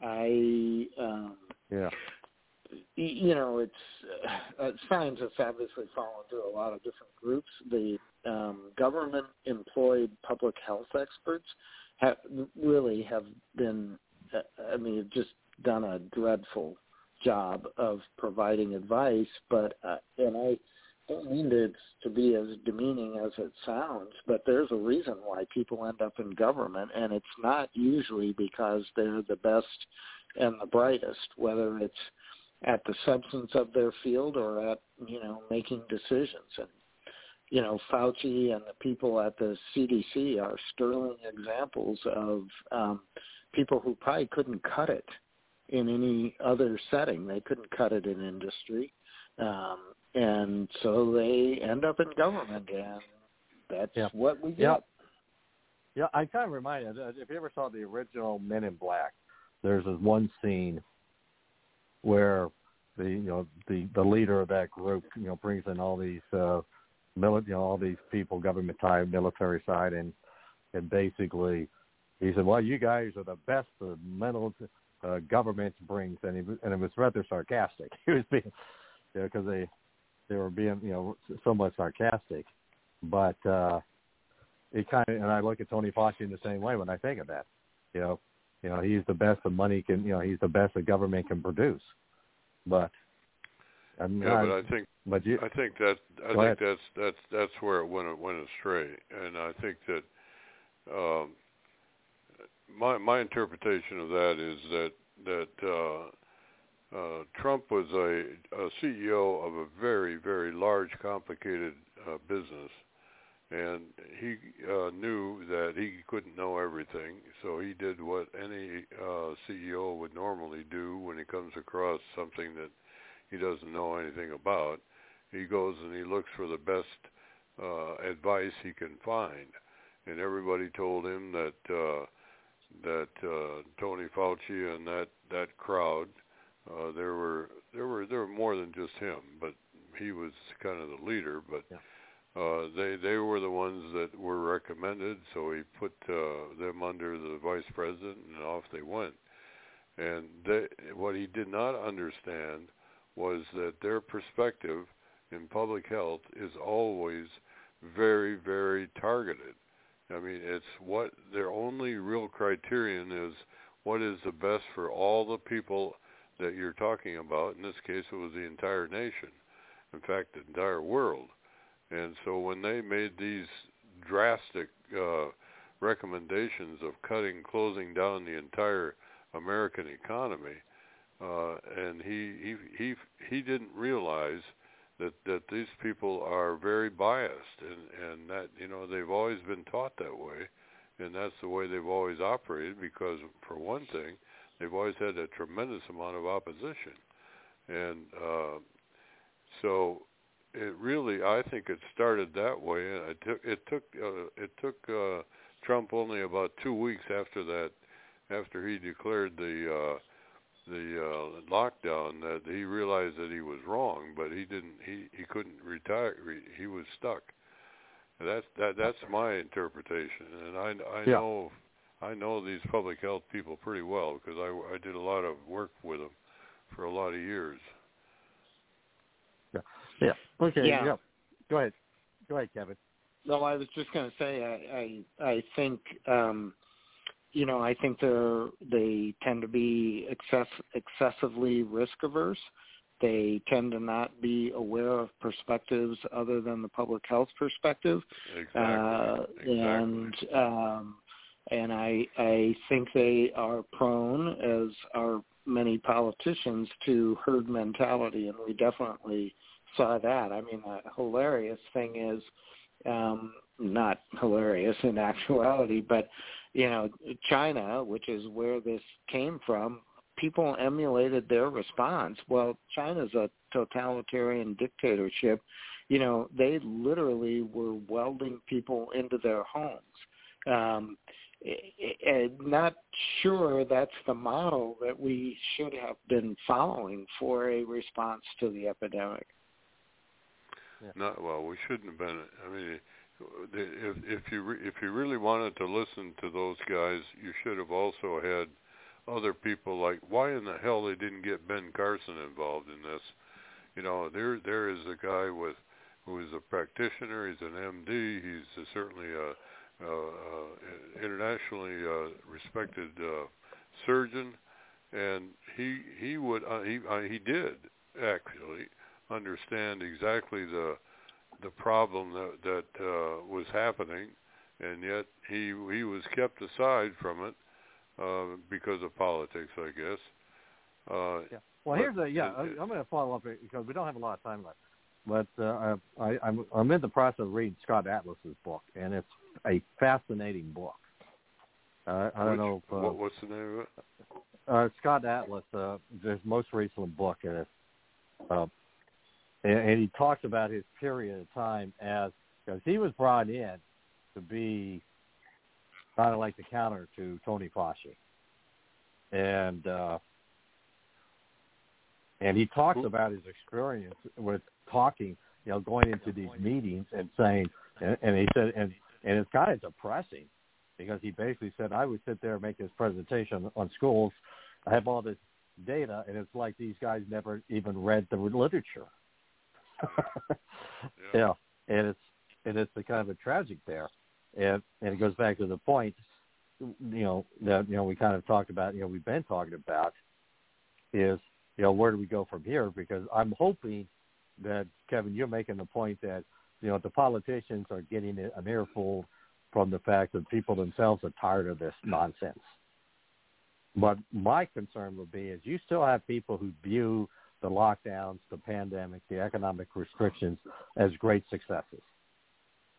I um yeah you know, it's uh, scientists obviously fall into a lot of different groups. The um, government-employed public health experts have really have been, uh, I mean, just done a dreadful job of providing advice. But uh, and I don't mean to to be as demeaning as it sounds, but there's a reason why people end up in government, and it's not usually because they're the best and the brightest, whether it's at the substance of their field or at you know making decisions and you know Fauci and the people at the CDC are sterling examples of um, people who probably couldn't cut it in any other setting. They couldn't cut it in industry, um, and so they end up in government, and that's yeah. what we get. Yeah. Yeah, I kind of reminded. If you ever saw the original Men in Black, there's this one scene where the you know the the leader of that group you know brings in all these uh military you know all these people government side military side and and basically he said well you guys are the best the mental uh, government brings and he and it was rather sarcastic. He was being you know because they they were being you know somewhat sarcastic. But uh it kind of and I look at Tony Fauci in the same way when I think of that. You know you know he's the best the money can you know he's the best the government can produce. But I mean, yeah, but I think but you, I think that I think ahead. that's that's that's where it went it went astray, and I think that um, my my interpretation of that is that that uh, uh, Trump was a, a CEO of a very very large complicated uh, business, and he uh, knew that he couldn't know everything, so he did what any uh, CEO would normally do when he comes across something that he doesn't know anything about. He goes and he looks for the best uh, advice he can find, and everybody told him that uh, that uh, Tony Fauci and that that crowd uh, there were there were there were more than just him, but he was kind of the leader, but. Yeah uh, they they were the ones that were recommended, so he put uh, them under the vice president, and off they went. And they, what he did not understand was that their perspective in public health is always very very targeted. I mean, it's what their only real criterion is what is the best for all the people that you're talking about. In this case, it was the entire nation. In fact, the entire world and so when they made these drastic uh, recommendations of cutting, closing down the entire American economy, uh, and he he he he didn't realize that that these people are very biased, and and that you know they've always been taught that way, and that's the way they've always operated because for one thing, they've always had a tremendous amount of opposition, and uh, so it really I think it started that way. It took it took uh, it took uh, Trump only about two weeks after that, after he declared the uh, the uh, lockdown, that he realized that he was wrong, but he didn't. He he couldn't retire. He was stuck. That's that that's my interpretation, and I I Yeah. know I know these public health people pretty well because I I did a lot of work with them for a lot of years. yeah Yeah. okay Yeah. yeah go ahead go ahead Kevin No, I was just going to say I I I think um you know I think they're they tend to be excess excessively risk averse. They tend to not be aware of perspectives other than the public health perspective. Exactly. Uh, exactly. And um, and I I think they are prone, as are many politicians, to herd mentality, and we definitely saw that. I mean, the hilarious thing is um, not hilarious in actuality, but you know, China, which is where this came from, people emulated their response. Well, China's a totalitarian dictatorship, you know, they literally were welding people into their homes. Um, and not sure that's the model that we should have been following for a response to the epidemic. Yeah. Not well. We shouldn't have been. I mean, if if you re, if you really wanted to listen to those guys, you should have also had other people like why in the hell they didn't get Ben Carson involved in this. You know, there there is a guy with who is a practitioner. He's an MD. He's a, certainly a uh, uh, internationally uh, respected uh, surgeon, and he he would uh, he uh, he did actually understand exactly the the problem that that uh, was happening, and yet he he was kept aside from it uh, because of politics, I guess. Uh, yeah. Well, here's a yeah. It, I'm going to follow up because we don't have a lot of time left. But uh, I, I'm I'm in the process of reading Scott Atlas's book, and it's a fascinating book. Uh, I don't Which, know. If, uh, what, what's the name of it? Uh, Scott Atlas, uh, his most recent book, and it's, uh, and, and he talks about his period of time as because he was brought in to be kind of like the counter to Tony Fauci, and uh, and he talks about his experience with talking, you know, going into these meetings and saying, and, and he said, and and it's kind of depressing because he basically said I would sit there and make this presentation on schools. I have all this data, and it's like these guys never even read the literature. yeah. yeah, and it's and it's the kind of a tragic there, and and it goes back to the point, you know, that you know we kind of talked about, you know, we've been talking about, is you know where do we go from here? Because I'm hoping that Kevin, you're making the point that you know, the politicians are getting an earful from the fact that people themselves are tired of this nonsense. But my concern would be is you still have people who view the lockdowns, the pandemic, the economic restrictions as great successes.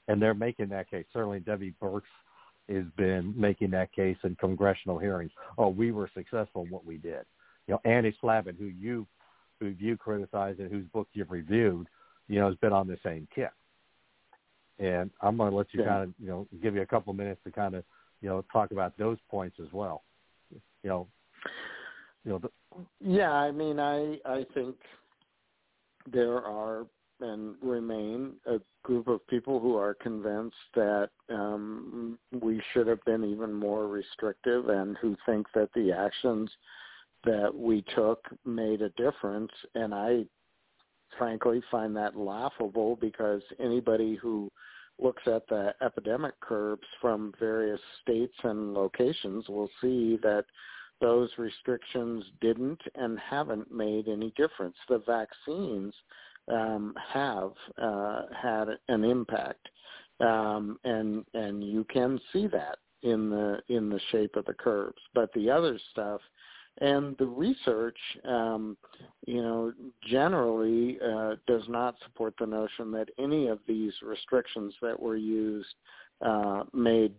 And they're making that case. Certainly Debbie Birx has been making that case in congressional hearings. Oh, we were successful in what we did. You know, Andy Slavitt, who you who you criticized and whose book you've reviewed, you know, has been on the same kick and I'm going to let you yeah. kind of you know give you a couple of minutes to kind of you know talk about those points as well. You know, you know. The, yeah, I mean, I I think there are and remain a group of people who are convinced that um, we should have been even more restrictive and who think that the actions that we took made a difference. And I frankly find that laughable because anybody who looks at the epidemic curves from various states and locations will see that those restrictions didn't and haven't made any difference. The vaccines um, have uh, had an impact, um, and and you can see that in the in the shape of the curves. But the other stuff and the research, um, you know, generally uh, does not support the notion that any of these restrictions that were used uh, made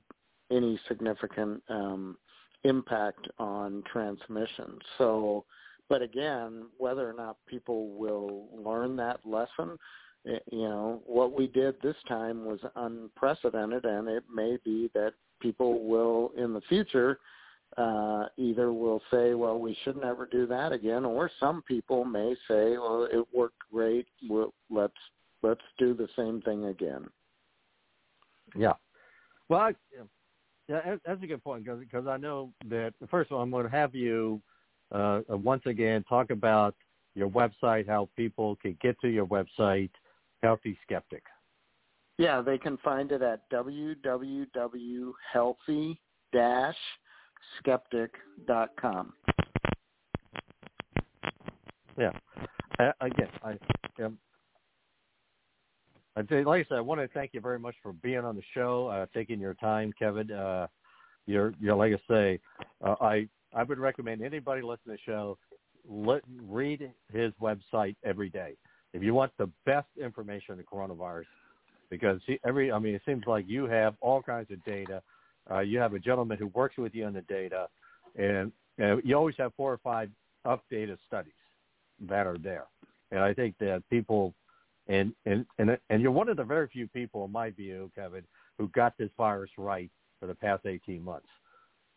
any significant um, impact on transmission. So, but again, whether or not people will learn that lesson, you know, what we did this time was unprecedented, and it may be that people will in the future uh, either will say, well, we should never do that again, or some people may say, well, it worked great. We'll, let's let's do the same thing again. Yeah. Well, I, yeah, that's a good point because I know that first of all, I'm going to have you uh, once again talk about your website, how people can get to your website, Healthy Skeptic. Yeah, they can find it at www.healthy-skeptic.com. Yeah. Uh, again, I am. Like I said, I want to thank you very much for being on the show, uh, taking your time, Kevin. Uh, you're, you're like I say, uh, I I would recommend anybody listening to the show let, read his website every day if you want the best information on the coronavirus. Because he, every, I mean, it seems like you have all kinds of data uh, you have a gentleman who works with you on the data, and, and you always have four or five updated studies that are there. And I think that people, and and and and you're one of the very few people, in my view, Kevin, who got this virus right for the past 18 months,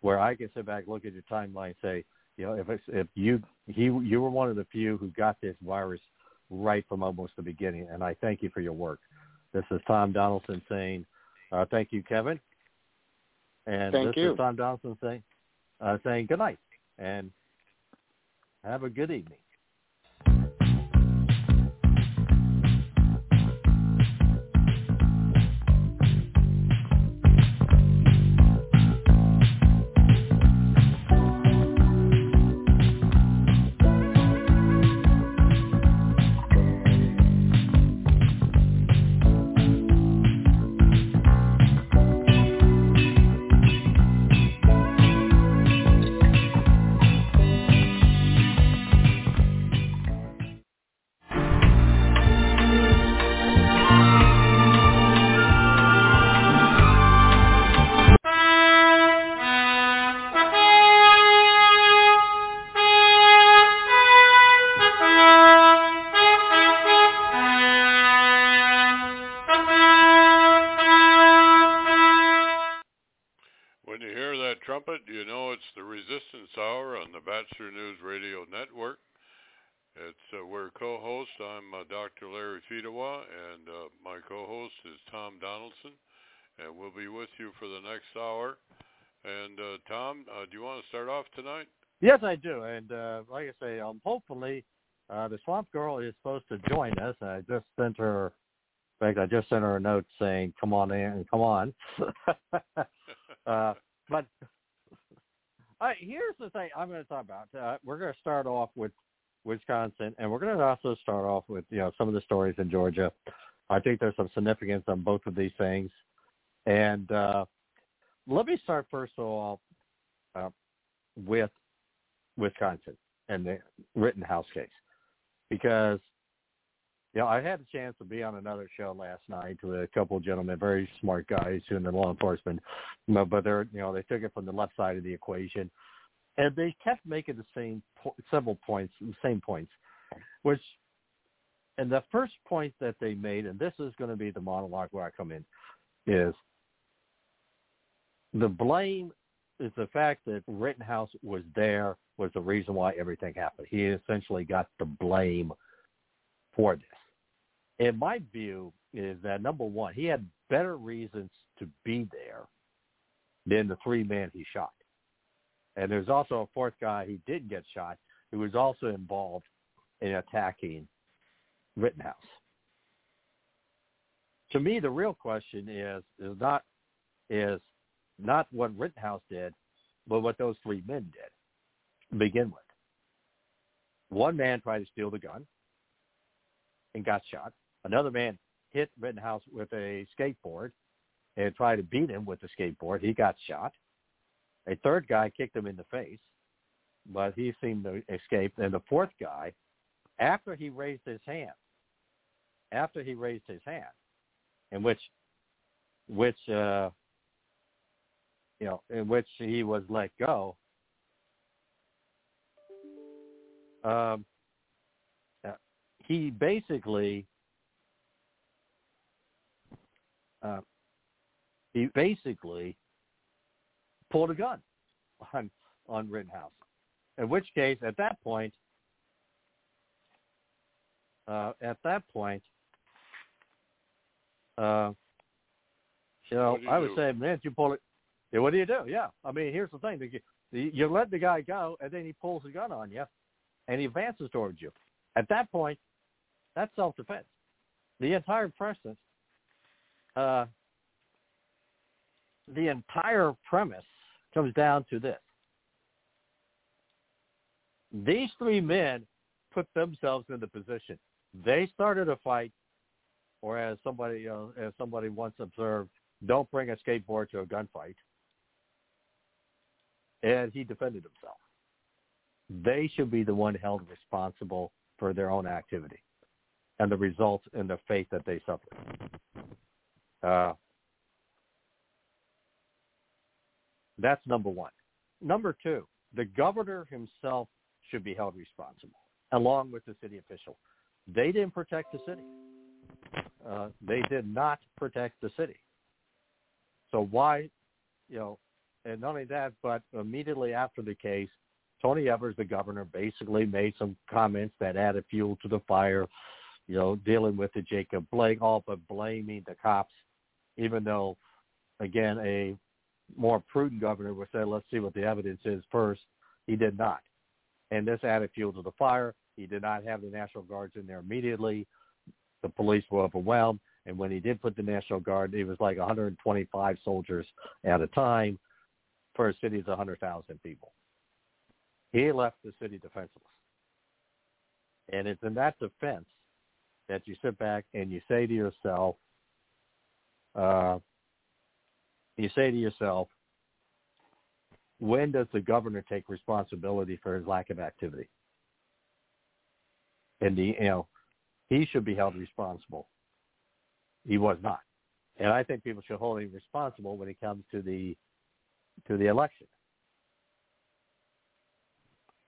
where I can sit back, look at your timeline, and say, you know, if it's, if you he you were one of the few who got this virus right from almost the beginning, and I thank you for your work. This is Tom Donaldson saying, uh, thank you, Kevin. And Thank this you. is Tom Donaldson saying, uh, saying good night and have a good evening. Yes, I do. And uh, like I say, um, hopefully uh, the Swamp Girl is supposed to join us. I just sent her, in fact, I just sent her a note saying, "Come on in, come on." uh, but uh, here's the thing I'm going to talk about. Uh, we're going to start off with Wisconsin, and we're going to also start off with you know some of the stories in Georgia. I think there's some significance on both of these things, and uh, let me start first of all uh, with Wisconsin and the Rittenhouse case. Because you know I had a chance to be on another show last night with a couple of gentlemen, very smart guys who in the law enforcement, you know, but they're you know they took it from the left side of the equation, and they kept making the same po- several points, the same points, which and the first point that they made, and this is going to be the monologue where I come in, is the blame is the fact that Rittenhouse was there was the reason why everything happened. He essentially got the blame for this. And my view is that number one, he had better reasons to be there than the three men he shot. And there's also a fourth guy who didn't get shot who was also involved in attacking Rittenhouse. To me, the real question is is not is not what Rittenhouse did, but what those three men did begin with. One man tried to steal the gun and got shot. Another man hit Rittenhouse with a skateboard and tried to beat him with the skateboard. He got shot. A third guy kicked him in the face, but he seemed to escape. And the fourth guy, after he raised his hand, after he raised his hand, in which, which, uh, you know, in which he was let go, um, uh, he basically uh, he basically pulled a gun on on Rittenhouse. In which case, at that point, uh, at that point, uh, you know, What do you I would do? say, man, you pull it. Yeah, what do you do? Yeah, I mean, here's the thing: you, you let the guy go, and then he pulls the gun on you, and he advances towards you. At that point, that's self-defense. The entire premise, uh, the entire premise comes down to this: these three men put themselves in the position. They started a fight, or as somebody uh, as somebody once observed, don't bring a skateboard to a gunfight. And he defended himself. They should be the one held responsible for their own activity and the results and the fate that they suffered. Uh, that's number one. Number two, the governor himself should be held responsible, along with the city official. They didn't protect the city. uh, they did not protect the city. So why, you know, and not only that, but immediately after the case, Tony Evers, the governor, basically made some comments that added fuel to the fire, you know, dealing with the Jacob Blake, all but blaming the cops, even though, again, a more prudent governor would say, let's see what the evidence is first. He did not. And this added fuel to the fire. He did not have the National Guards in there immediately. The police were overwhelmed. And when he did put the National Guard, it was like 125 soldiers at a time for a city of 100,000 people. He left the city defenseless. And it's in that defense that you sit back and you say to yourself, uh, you say to yourself, when does the governor take responsibility for his lack of activity? And the, you know, he should be held responsible. He was not, and I think people should hold him responsible when it comes to the to the election.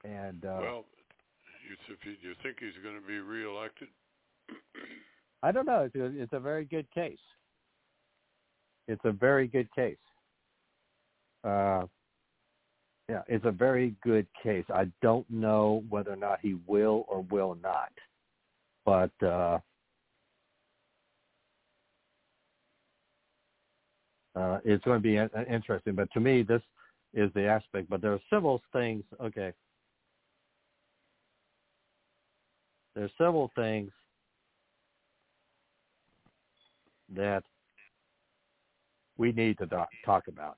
And uh, well, you, you, think he's going to be reelected? I don't know. It's a, it's a very good case. It's a very good case. Uh, yeah, it's a very good case. I don't know whether or not he will or will not, but uh, uh, it's going to be interesting. But to me, this is the aspect. But there are several things. Okay, there are several things that we need to talk about.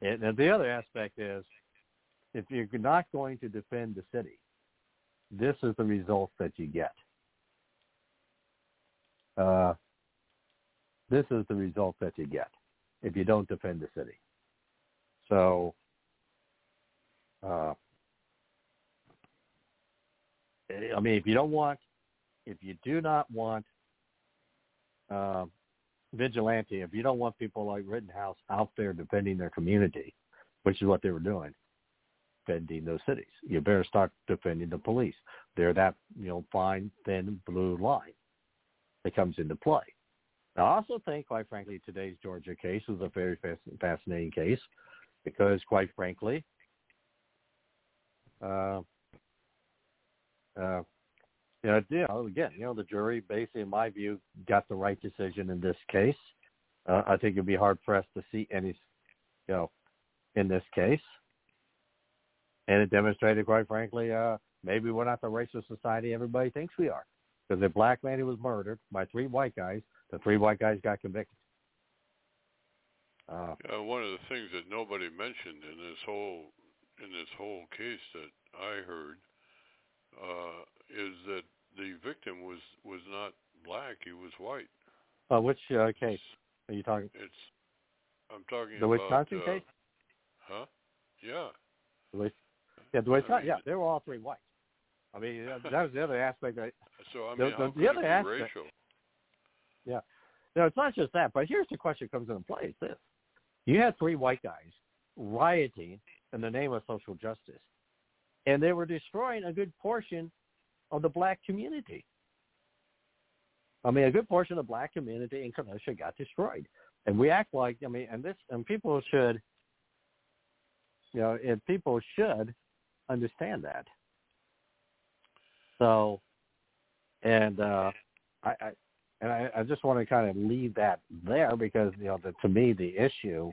And, and the other aspect is if you're not going to defend the city, this is the result that you get. Uh, this is the result that you get if you don't defend the city. So, uh, I mean, if you don't want, if you do not want uh, vigilante, if you don't want people like Rittenhouse out there defending their community, which is what they were doing, defending those cities. You better start defending the police. They're that you know fine thin blue line that comes into play. I also think, quite frankly, today's Georgia case is a very fascinating case because, quite frankly, uh, uh, you know, again, you know, the jury, basically, in my view, got the right decision in this case. Uh, I think it'd be hard pressed to see any, you know, in this case and it demonstrated, quite frankly, uh, maybe we're not the racist society everybody thinks we are. Because a black man who was murdered by three white guys, the three white guys got convicted. Uh, uh, one of the things that nobody mentioned in this whole in this whole case that I heard uh, is that the victim was was not black; he was white. Uh, which uh, case are you talking? It's I'm talking the about Wisconsin uh, case. Huh? Yeah. The yeah, the Wisconsin. Yeah, they were all three white. I mean, that was the other aspect. That, so I mean, the, the, the other could it be aspect. racial? Yeah. No, it's not just that. But here's the question comes into play: Is this? You had three white guys rioting in the name of social justice, and they were destroying a good portion of the black community. I mean, a good portion of the black community in Kenosha got destroyed, and we act like I mean, and this and people should, you know, and people should understand that. So, and uh, I, I and I, I just want to kind of leave that there because you know, the, to me, the issue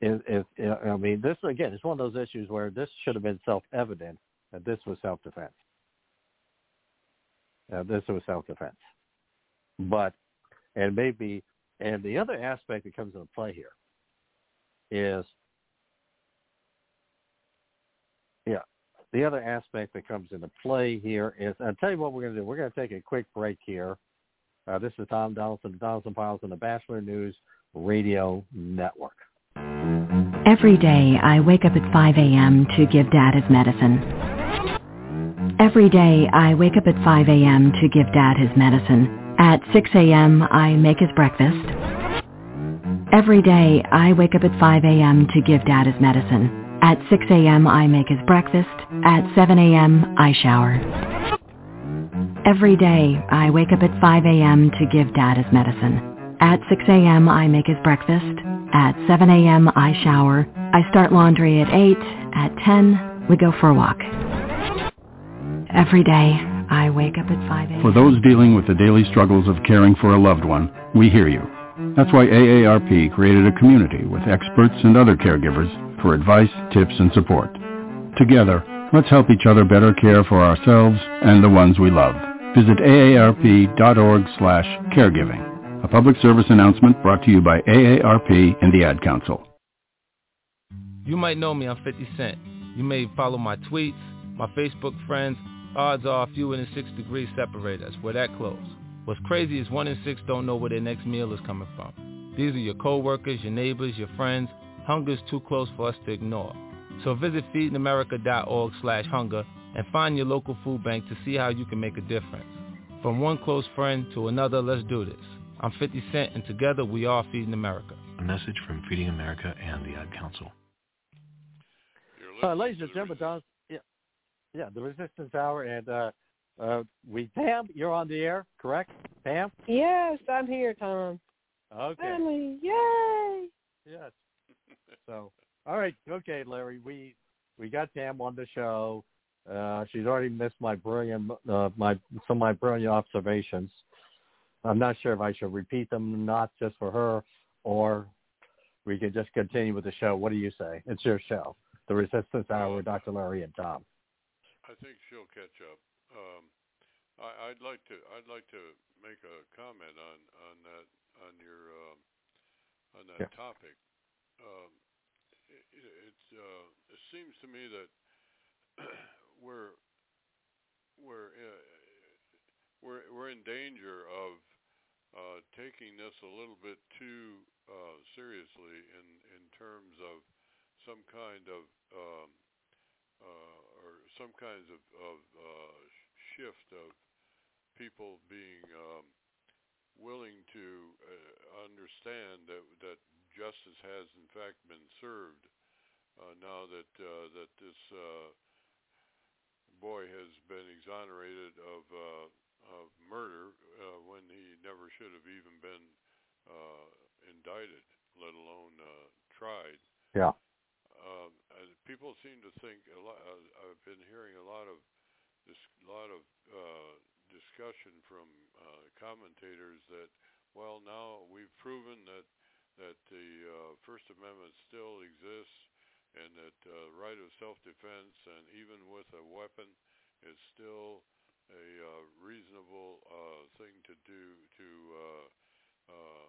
is, is you know, I mean, this again, it's one of those issues where this should have been self-evident that this was self-defense. Uh, this was self-defense, but and maybe and the other aspect that comes into play here is yeah the other aspect that comes into play here is I'll tell you what we're going to do. We're going to take a quick break here. Uh, this is Tom Donaldson, Donaldson Files on the Bachelor News Radio Network. Every day I wake up at 5 a.m. to give Dad his medicine. Every day I wake up at 5 a.m. to give Dad his medicine. At 6 a.m. I make his breakfast. Every day I wake up at 5 a.m. to give Dad his medicine. At 6 a.m. I make his breakfast. At 7 a.m. I shower. Every day, I wake up at 5 a.m. to give Dad his medicine. At 6 a.m., I make his breakfast. At 7 a.m., I shower. I start laundry at 8. At 10, we go for a walk. Every day, I wake up at 5 a.m. For those dealing with the daily struggles of caring for a loved one, we hear you. That's why AARP created a community with experts and other caregivers for advice, tips, and support. Together, let's help each other better care for ourselves and the ones we love. Visit aarp.org slash caregiving. A public service announcement brought to you by AARP and the Ad Council. You might know me, I'm 50 Cent. You may follow my tweets, my Facebook friends. Odds are a few in six degrees separate us. We're that close. What's crazy is one in six don't know where their next meal is coming from. These are your coworkers, your neighbors, your friends. Hunger is too close for us to ignore. So visit feedingamerica.org slash hunger and find your local food bank to see how you can make a difference. From one close friend to another, let's do this. I'm 50 Cent, and together we are Feeding America. A message from Feeding America and the Ad Council. Uh, ladies and gentlemen, Don, yeah, yeah, the Resistance Hour, and uh, uh, we, Pam, you're on the air, correct? Pam? Yes, I'm here, Tom. Okay. Family, yay! Yes. So, all right, okay, Larry, we we got Pam on the show. Uh, she's already missed my brilliant, uh, my some of my brilliant observations. I'm not sure if I should repeat them, not just for her, or we can just continue with the show. What do you say? It's your show, The Resistance Hour with Dr. Larry and Tom. I think she'll catch up. Um, I, I'd like to. I'd like to make a comment on on that on your um, on that Yeah. topic. Um, it, it's uh, it seems to me that we're we're uh, we're we're in danger of uh, taking this a little bit too uh, seriously in in terms of some kind of um, uh, or some kinds of, of uh, shift of people being um, willing to uh, understand that that justice has in fact been served uh, now that uh, that this uh, boy has been exonerated of uh, of murder uh, when he never should have even been uh, indicted, let alone uh, tried. Yeah. And people seem to think a lot. Uh, I've been hearing a lot of this, lot of uh, discussion from uh, commentators that, well, now we've proven that that the uh, First Amendment still exists, and that uh, right of self-defense, and even with a weapon, is still a uh, reasonable uh, thing to do to uh, uh,